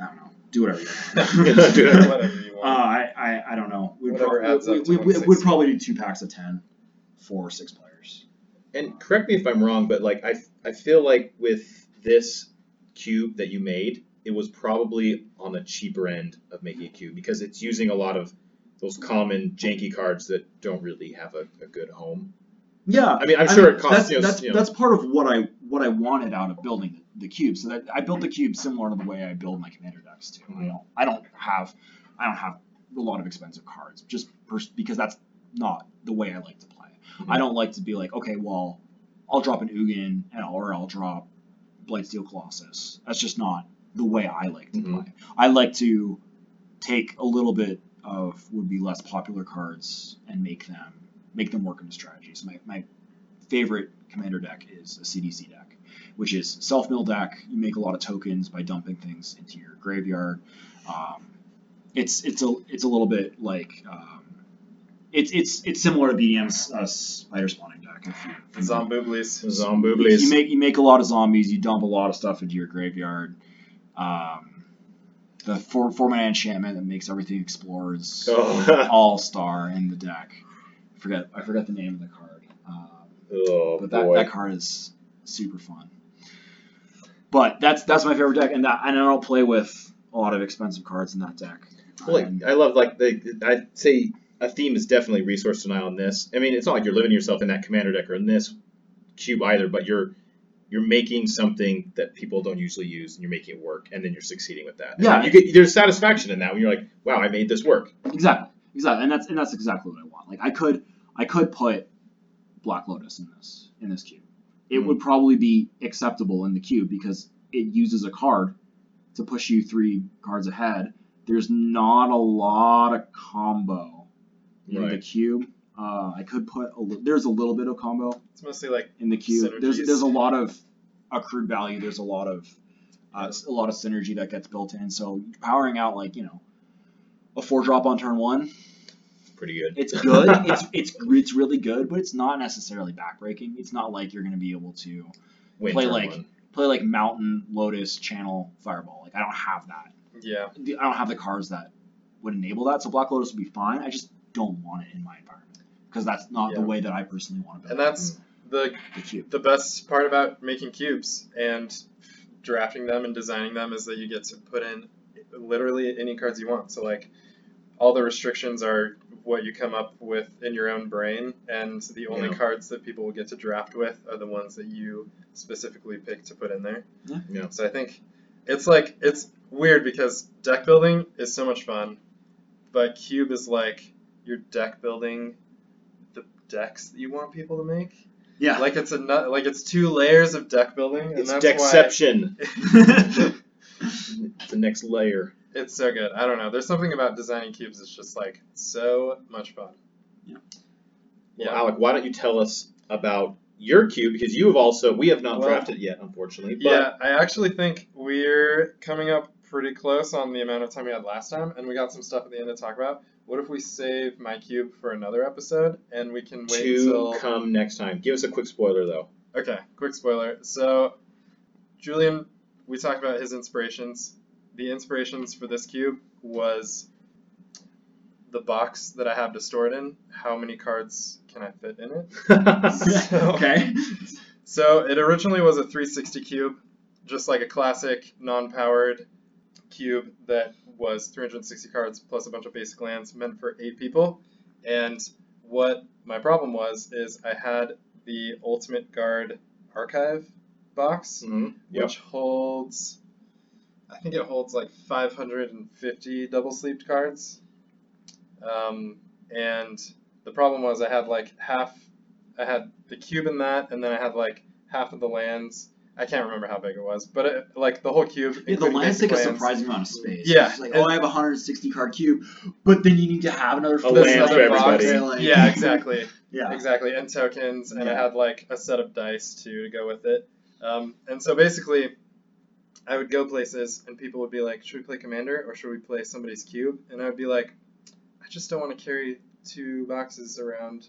I don't know. Do whatever you want. Do uh, Whatever you want. I, I I don't know. We'd Whatever prob- adds up we, we, we, we'd probably do two packs of ten for six players. And correct me if I'm wrong, but like I, I feel like with this cube that you made, it was probably on the cheaper end of making a cube because it's using a lot of those common janky cards that don't really have a, a good home. Yeah, I mean, I'm I sure mean, it costs that's, you know, that's, you know, that's part of what I what I wanted out of building the, the cube. So that I built the cube similar to the way I build my commander decks too. I mm-hmm. don't I don't have I don't have a lot of expensive cards just pers- because that's not the way I like to play. I don't like to be like okay, well, I'll drop an Ugin or I'll drop Blightsteel Colossus. That's just not the way I like to Mhm. play. I like to take a little bit of would be less popular cards and make them make them work into strategies. My, my favorite commander deck is a Sidisi deck, which is self mill deck. You make a lot of tokens by dumping things into your graveyard. Um, it's it's a it's a little bit like um, it's it's it's similar to BDM's uh, spider spawning deck. If you, if you Zombooblies. you, Zombooblies. you make you make a lot of zombies. You dump a lot of stuff into your graveyard. Um, the four four mana enchantment that makes everything explore is Oh. all star in the deck. I forget I forget the name of the card. Um, oh but that, boy. that card is super fun. But that's that's my favorite deck, and that and I don't play with a lot of expensive cards in that deck. Well, like, Um, I love like the I'd say a theme is definitely resource denial in this. I mean, it's not like you're living yourself in that commander deck or in this cube either, but you're you're making something that people don't usually use, and you're making it work, and then you're succeeding with that. And Yeah. you get there's satisfaction in that when you're like, wow, I made this work. Exactly, exactly, and that's and that's exactly what I want. Like I could I could put Black Lotus in this in this cube. It Mhm. would probably be acceptable in the cube because it uses a card to push you three cards ahead. There's not a lot of combo in the cube. Uh, I could put a li- there's a little bit of combo It's mostly like in the cube. There's Synergies. there's a lot of accrued value. There's a lot of uh, a lot of synergy that gets built in. So powering out like you know a four drop on turn one, Pretty good. it's good. it's it's it's really good, but it's not necessarily backbreaking. It's not like you're gonna be able to Win play like- one. play like Mountain, Lotus, Channel, Fireball. Like I don't have that. yeah. I don't have the cards that would enable that. So Black Lotus would be fine. I just don't want it in my environment because that's not the way that I personally want to build And that's mm. the the cube. the best part about making cubes and drafting them and designing them is that you get to put in literally any cards you want. So like all the restrictions are what you come up with in your own brain, and the only Yeah. cards that people will get to draft with are the ones that you specifically pick to put in there. Yeah. Yeah. So I think it's like it's weird because deck building is so much fun, but cube is like you're deck building the decks that you want people to make. Yeah. Like it's a like it's two layers of deck building, and It's that's deception. the next layer. it's so good. I don't know. There's something about designing cubes. It's just like so much fun. Yeah. Yeah. Well, Alec, why don't you tell us about your cube because you have also we have not Well, drafted yet, unfortunately. But Yeah, I actually think we're coming up pretty close on the amount of time we had last time, and we got some stuff at the end to talk about. What if we save my cube for another episode, and we can wait to until come next time. Give us a quick spoiler though. Okay, quick spoiler. So, Julian, we talked about his inspirations. The inspirations for this cube was the box that I have to store it in. How many cards can I fit in it? So- okay. So, it originally was a 360 cube, just like a classic non-powered cube that was 360 cards plus a bunch of basic lands meant for eight people. And what my problem was is I had the Ultimate Guard archive box, Mhm. Yep. which holds, I think it holds like 550 double sleeved cards. Um, and the problem was I had like half, I had the cube in that, and then I had like half of the lands. I can't remember how big it was, but it, like the whole cube. Yeah, the including lands basic take a surprising amount of space. Yeah, It's like, and- oh, I have a 160 card cube, but then you need to have another A land set for box, everybody. like- Yeah, exactly. yeah. Exactly, and tokens, and I had like a set of dice too to go with it. Um, and so basically, I would go places, and people would be like, "Should we play Commander or should we play somebody's cube?" And I would be like, "I just don't want to carry two boxes around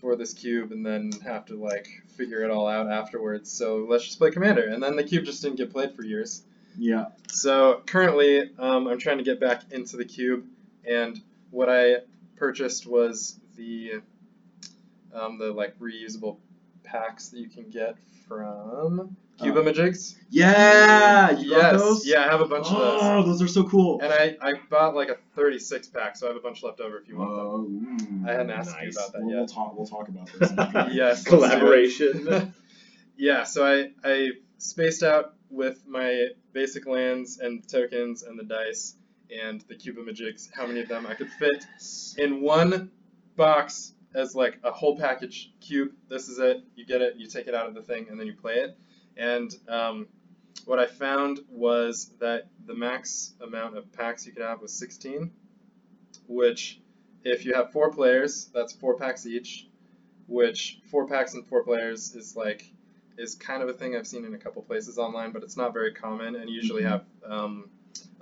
for this cube and then have to like figure it all out afterwards. So let's just play Commander." And then the cube just didn't get played for years. Yeah. So currently, um, I'm trying to get back into the cube, and what I purchased was the um, the like reusable packs that you can get from uh, Cubamajigs. Yeah. You got yes, those? yeah, I have a bunch of those, Oh, those are so cool. and I, I bought like a 36 pack, so I have a bunch left over if you want them. Oh, ooh. I hadn't asked you about that We'll, yet. we'll talk. We'll talk about this. after. Yes, let's do it. Collaboration. yeah, so I, I spaced out with my basic lands and tokens and the dice and the Cubamajigs, how many of them I could fit in one box as like a whole package cube. This is it. You get it, you take it out of the thing, and then you play it. And um, what I found was that the max amount of packs you could have was 16, which, if you have four players, that's four packs each. Which four packs and four players is like is kind of a thing I've seen in a couple places online, but it's not very common, and you usually Mhm. have um,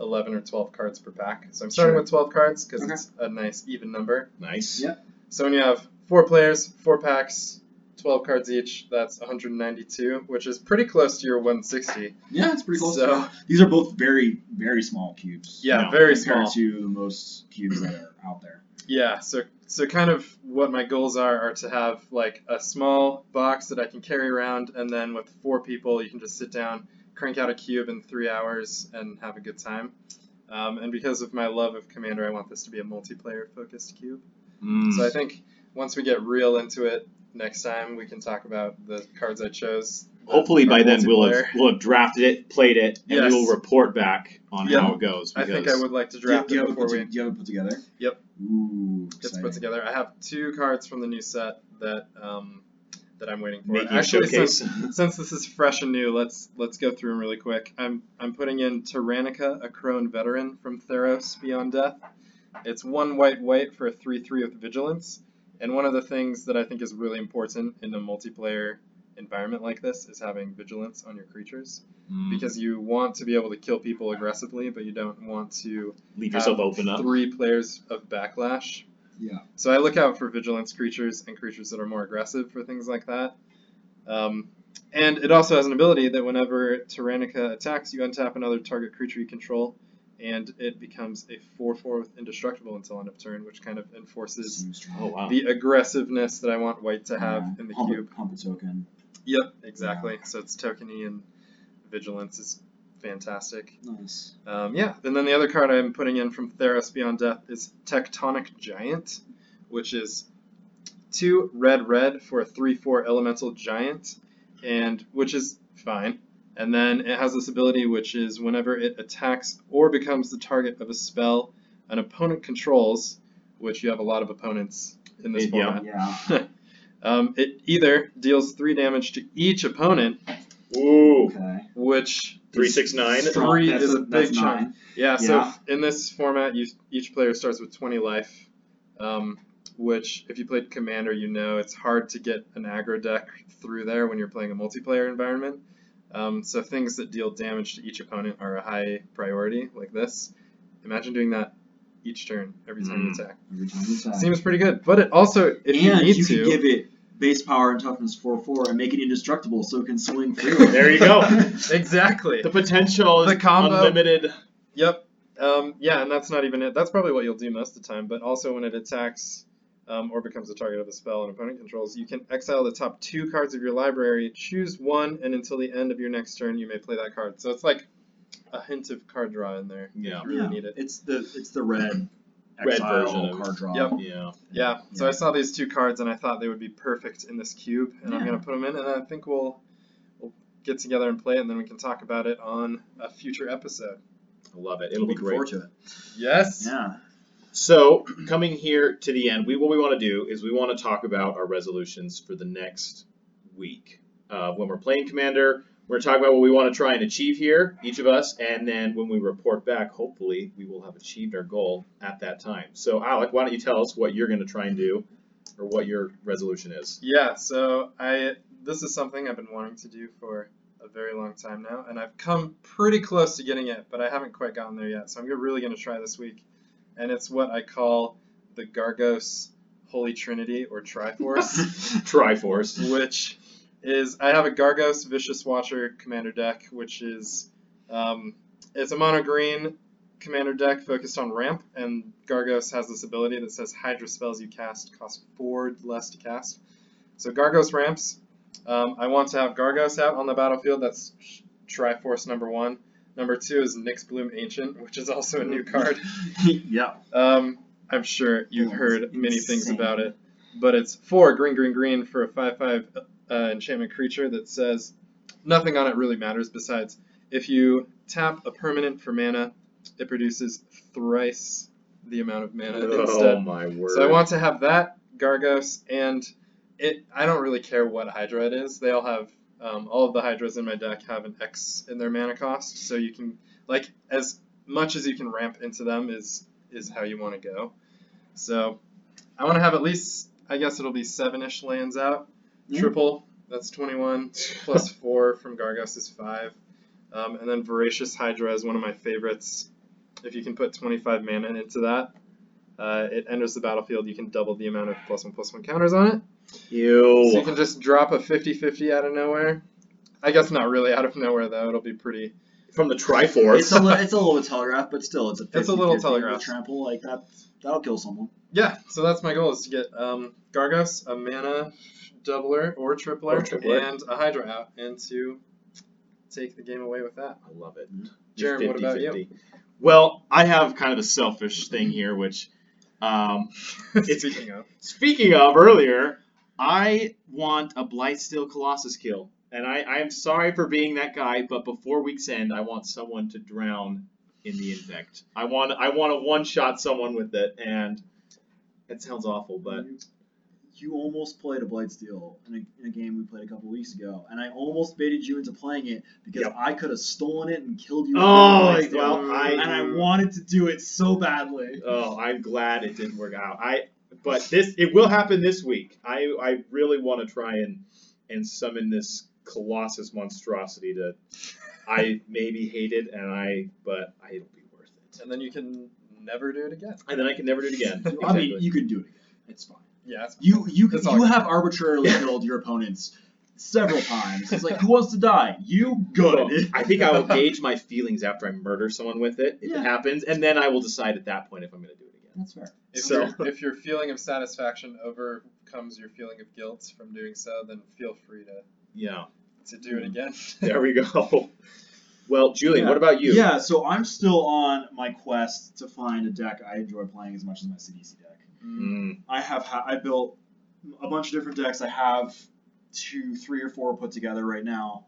11 or 12 cards per pack. So I'm starting Sure. with 12 cards because Okay. it's a nice even number. nice. Yeah. So when you have four players, four packs, 12 cards each, that's 192, which is pretty close to your 160. yeah, it's pretty close. So These are both very, very small cubes. Yeah, now, very compared small. to the most cubes that are out there. yeah, so so kind of what my goals are are to have like a small box that I can carry around, and then with four people, you can just sit down crank out a cube in three hours and have a good time. Um, and because of my love of Commander, I want this to be a multiplayer focused cube. Mm. So I think once we get real into it next time, we can talk about the cards I chose. Hopefully by then we'll have we'll have drafted it, played it, and Yes. we will report back on Yep. how it goes. I think I would like to do you, draft do you it have it before put we do you have it put together? Yep. Ooh, gets exciting. put together. I have two cards from the new set that um, that I'm waiting for. making a Actually, showcase. since, since this is fresh and new, let's let's go through them really quick. I'm I'm putting in Taranika, Akroan veteran from Theros Beyond Death. It's one white white for a three three with vigilance. And one of the things that I think is really important in a multiplayer environment like this is having vigilance on your creatures Mm. because you want to be able to kill people aggressively, but you don't want to leave yourself open up. three players of backlash Yeah. so I look out for vigilance creatures and creatures that are more aggressive for things like that. Um, and it also has an ability that whenever Taranika attacks, you untap another target creature you control, and it becomes a 4-4 with indestructible until end of turn, which kind of enforces Oh wow. the aggressiveness that I want white to have Yeah. in the Pump cube. Pump a token. Yep, exactly. So it's tokeny and vigilance is fantastic. Nice. Um, yeah, and then the other card I'm putting in from Theros Beyond Death is Tectonic Giant, which is two red red for a three four elemental giant, and which is fine. And then it has this ability which is whenever it attacks or becomes the target of a spell an opponent controls, which you have a lot of opponents in this Yeah. format. Yeah. Um, it either deals three damage to each opponent, Ooh. Okay. which Three six nine. Three That's is a that's big chunk. nine. Yeah, so in this format, you, each player starts with 20 life, um, which, if you played Commander, you know it's hard to get an aggro deck through there when you're playing a multiplayer environment. Um, so things that deal damage to each opponent are a high priority, like this. Imagine doing that each turn, every time you Mm. attack. Every time you attack. Seems pretty good, but it also, if you and need you to, can give it base power and toughness 4 4 and make it indestructible so it can swing freely. There you go. exactly. The potential is The combo- unlimited. Yep. Um, yeah, and that's not even it. That's probably what you'll do most of the time. But also when it attacks um, or becomes the target of a spell and opponent controls, you can exile the top two cards of your library, choose one, and until the end of your next turn, you may play that card. So it's like a hint of card draw in there. Yeah. You really Yeah. need it. It's the it's the red Red version of- card draw. Yep. Yeah. Yeah. So Yeah. I saw these two cards and I thought they would be perfect in this cube, and I'm gonna put them in, and I think we'll we'll get together and play it, and then we can talk about it on a future episode. I love it. It'll be great. forward to it. Yes. Yeah. So, coming here to the end, we what we want to do is we want to talk about our resolutions for the next week. Uh, when we're playing Commander, we're going to talk about what we want to try and achieve here, each of us, and then when we report back, hopefully we will have achieved our goal at that time. So, Alec, why don't you tell us what you're going to try and do, or what your resolution is? Yeah, so I this is something I've been wanting to do for a very long time now, and I've come pretty close to getting it, but I haven't quite gotten there yet. So I'm really going to try this week, and it's what I call the Gargos Holy Trinity or Triforce, Triforce. which is I have a Gargos Vicious Watcher commander deck, which is um, it's a mono green commander deck focused on ramp, and Gargos has this ability that says Hydra spells you cast cost four less to cast. So Gargos ramps. Um, I want to have Gargos out on the battlefield. That's Triforce number one. Number two is Nyxbloom Ancient, which is also a new card. yeah. Um, I'm sure you've Yeah, heard it's many things about it, but it's four green, green, green for a five-five uh, enchantment creature that says nothing on it really matters besides if you tap a permanent for mana, it produces thrice the amount of mana Oh instead. my word. So I want to have that Gargos, and it. I don't really care what Hydra it is. They all have um, all of the Hydras in my deck have an X in their mana cost, so you can like as much as you can ramp into them is is how you want to go. So I want to have at least I guess it'll be seven-ish lands out. Yeah. Triple that's 21 plus four from Gargos is five, um, and then Voracious Hydra is one of my favorites. If you can put 25 mana into that, uh, it enters the battlefield, you can double the amount of plus one plus one counters on it. Ew. So you can just drop a 50-50 out of nowhere. I guess not really out of nowhere though. It'll be pretty. From the Triforce. It's a, li- it's a little bit telegraphed, but still, it's a 50 It's a little 50 telegraphed. Trample like that. That'll kill someone. Yeah. So that's my goal is to get um, Gargos, a mana doubler or tripler, Or tripler. and a Hydra out, and to take the game away with that. I love it. Jarom, what about you? 50-50. Well, I have kind of a selfish thing here, which, um, It's- Speaking of, speaking of earlier, I want a Blightsteel Colossus kill. And I, I am sorry for being that guy, but before week's end, I want someone to drown in the infect. I want I want to one shot someone with it, and it sounds awful, but you, you almost played a Blightsteel in a, in a game we played a couple weeks ago, and I almost baited you into playing it because Yep. I could have stolen it and killed you. Oh, well, I- and I wanted to do it so badly. oh, I'm glad it didn't work out. I but this it will happen this week. I I really want to try and and summon this Colossus monstrosity that I maybe hated, and I but I, it'll be worth it. and then you can never do it again. And then I can never do it again. I mean, you can do it again. It's fine. Yeah, it's You you That's you have arbitrarily killed your opponents several times. It's like who wants to die? You Well, good. I think I will gauge my feelings after I murder someone with it, if Yeah. it happens, and then I will decide at that point if I'm going to do it again. That's fair. If, So- your, if your feeling of satisfaction overcomes your feeling of guilt from doing so, then feel free to, Yeah, to do it again. there we go. Well, Julian, Yeah. what about you? Yeah, so I'm still on my quest to find a deck I enjoy playing as much as my Sidisi deck. Mm, I have ha- I built a bunch of different decks. I have two, three or four put together right now.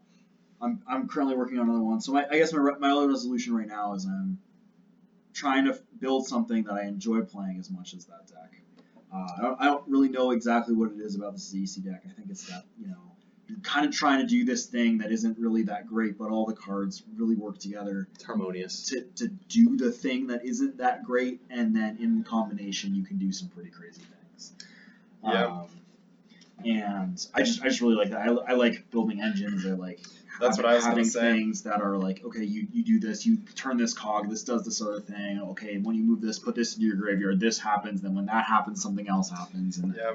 I'm, I'm currently working on another one. So my, I guess my, re- my other resolution right now is I'm trying to f- build something that I enjoy playing as much as that deck. Uh, I, don't, I don't really know exactly what it is about the Sidisi deck. I think it's that you know you're kind of trying to do this thing that isn't really that great, but all the cards really work together it's harmonious. to, to do the thing that isn't that great, and then in combination you can do some pretty crazy things. Yeah. Um, and I just I just really like that. I, I like building engines. I like That's having, what I was gonna having say. things that are like okay, you, you do this, you turn this cog, this does this other thing. Okay, when you move this, put this into your graveyard. This happens. Then when that happens, something else happens. And Yeah,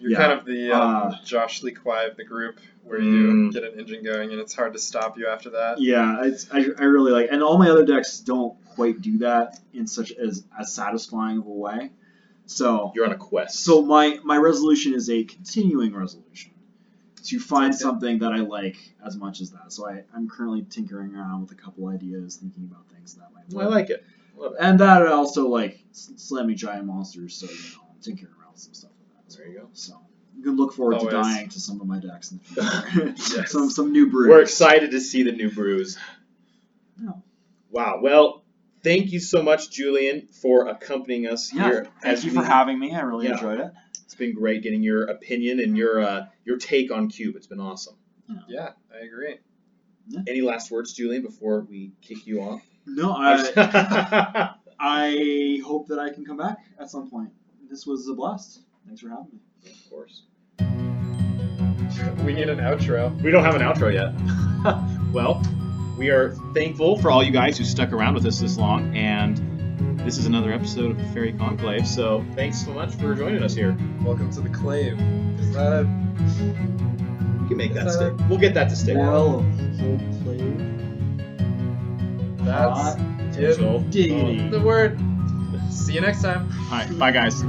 you're Yeah. kind of the um, Uh, Josh Lee Kwai of the group, where Mm. you get an engine going and it's hard to stop you after that. Yeah, it's, I, I really like, and all my other decks don't quite do that in such as as satisfying of a way. So You're on a quest. So my my resolution is a continuing resolution to find Okay. something that I like as much as that. So I, I'm currently tinkering around with a couple ideas, thinking about things that might Well, I like it. Love it. And that I also like slamming giant monsters, so you know, I'm tinkering around with some stuff like that. There you well. go. So you can look forward Always. to dying to some of my decks in the future. Yes. some some new brews. We're excited to see the new brews. Wow. Well, thank you so much, Julian, for accompanying us Yeah, here. thank as you we- for having me. I really Yeah. enjoyed it. It's been great getting your opinion and your uh, your take on Cube. It's been awesome. Yeah, I agree. Any last words, Julian, before we kick you off? No, I I hope that I can come back at some point. This was a blast. Thanks for having me. of course. We need an outro. We don't have an outro yet. well, we are thankful for all you guys who stuck around with us this long, and this is another episode of Faerie Conclave. So thanks so much for joining us here. Welcome to the clave. Is that a We can make that that stick. We'll get that to stick. Well, of that's it? So, diggity. The word. See you next time. all right, bye guys.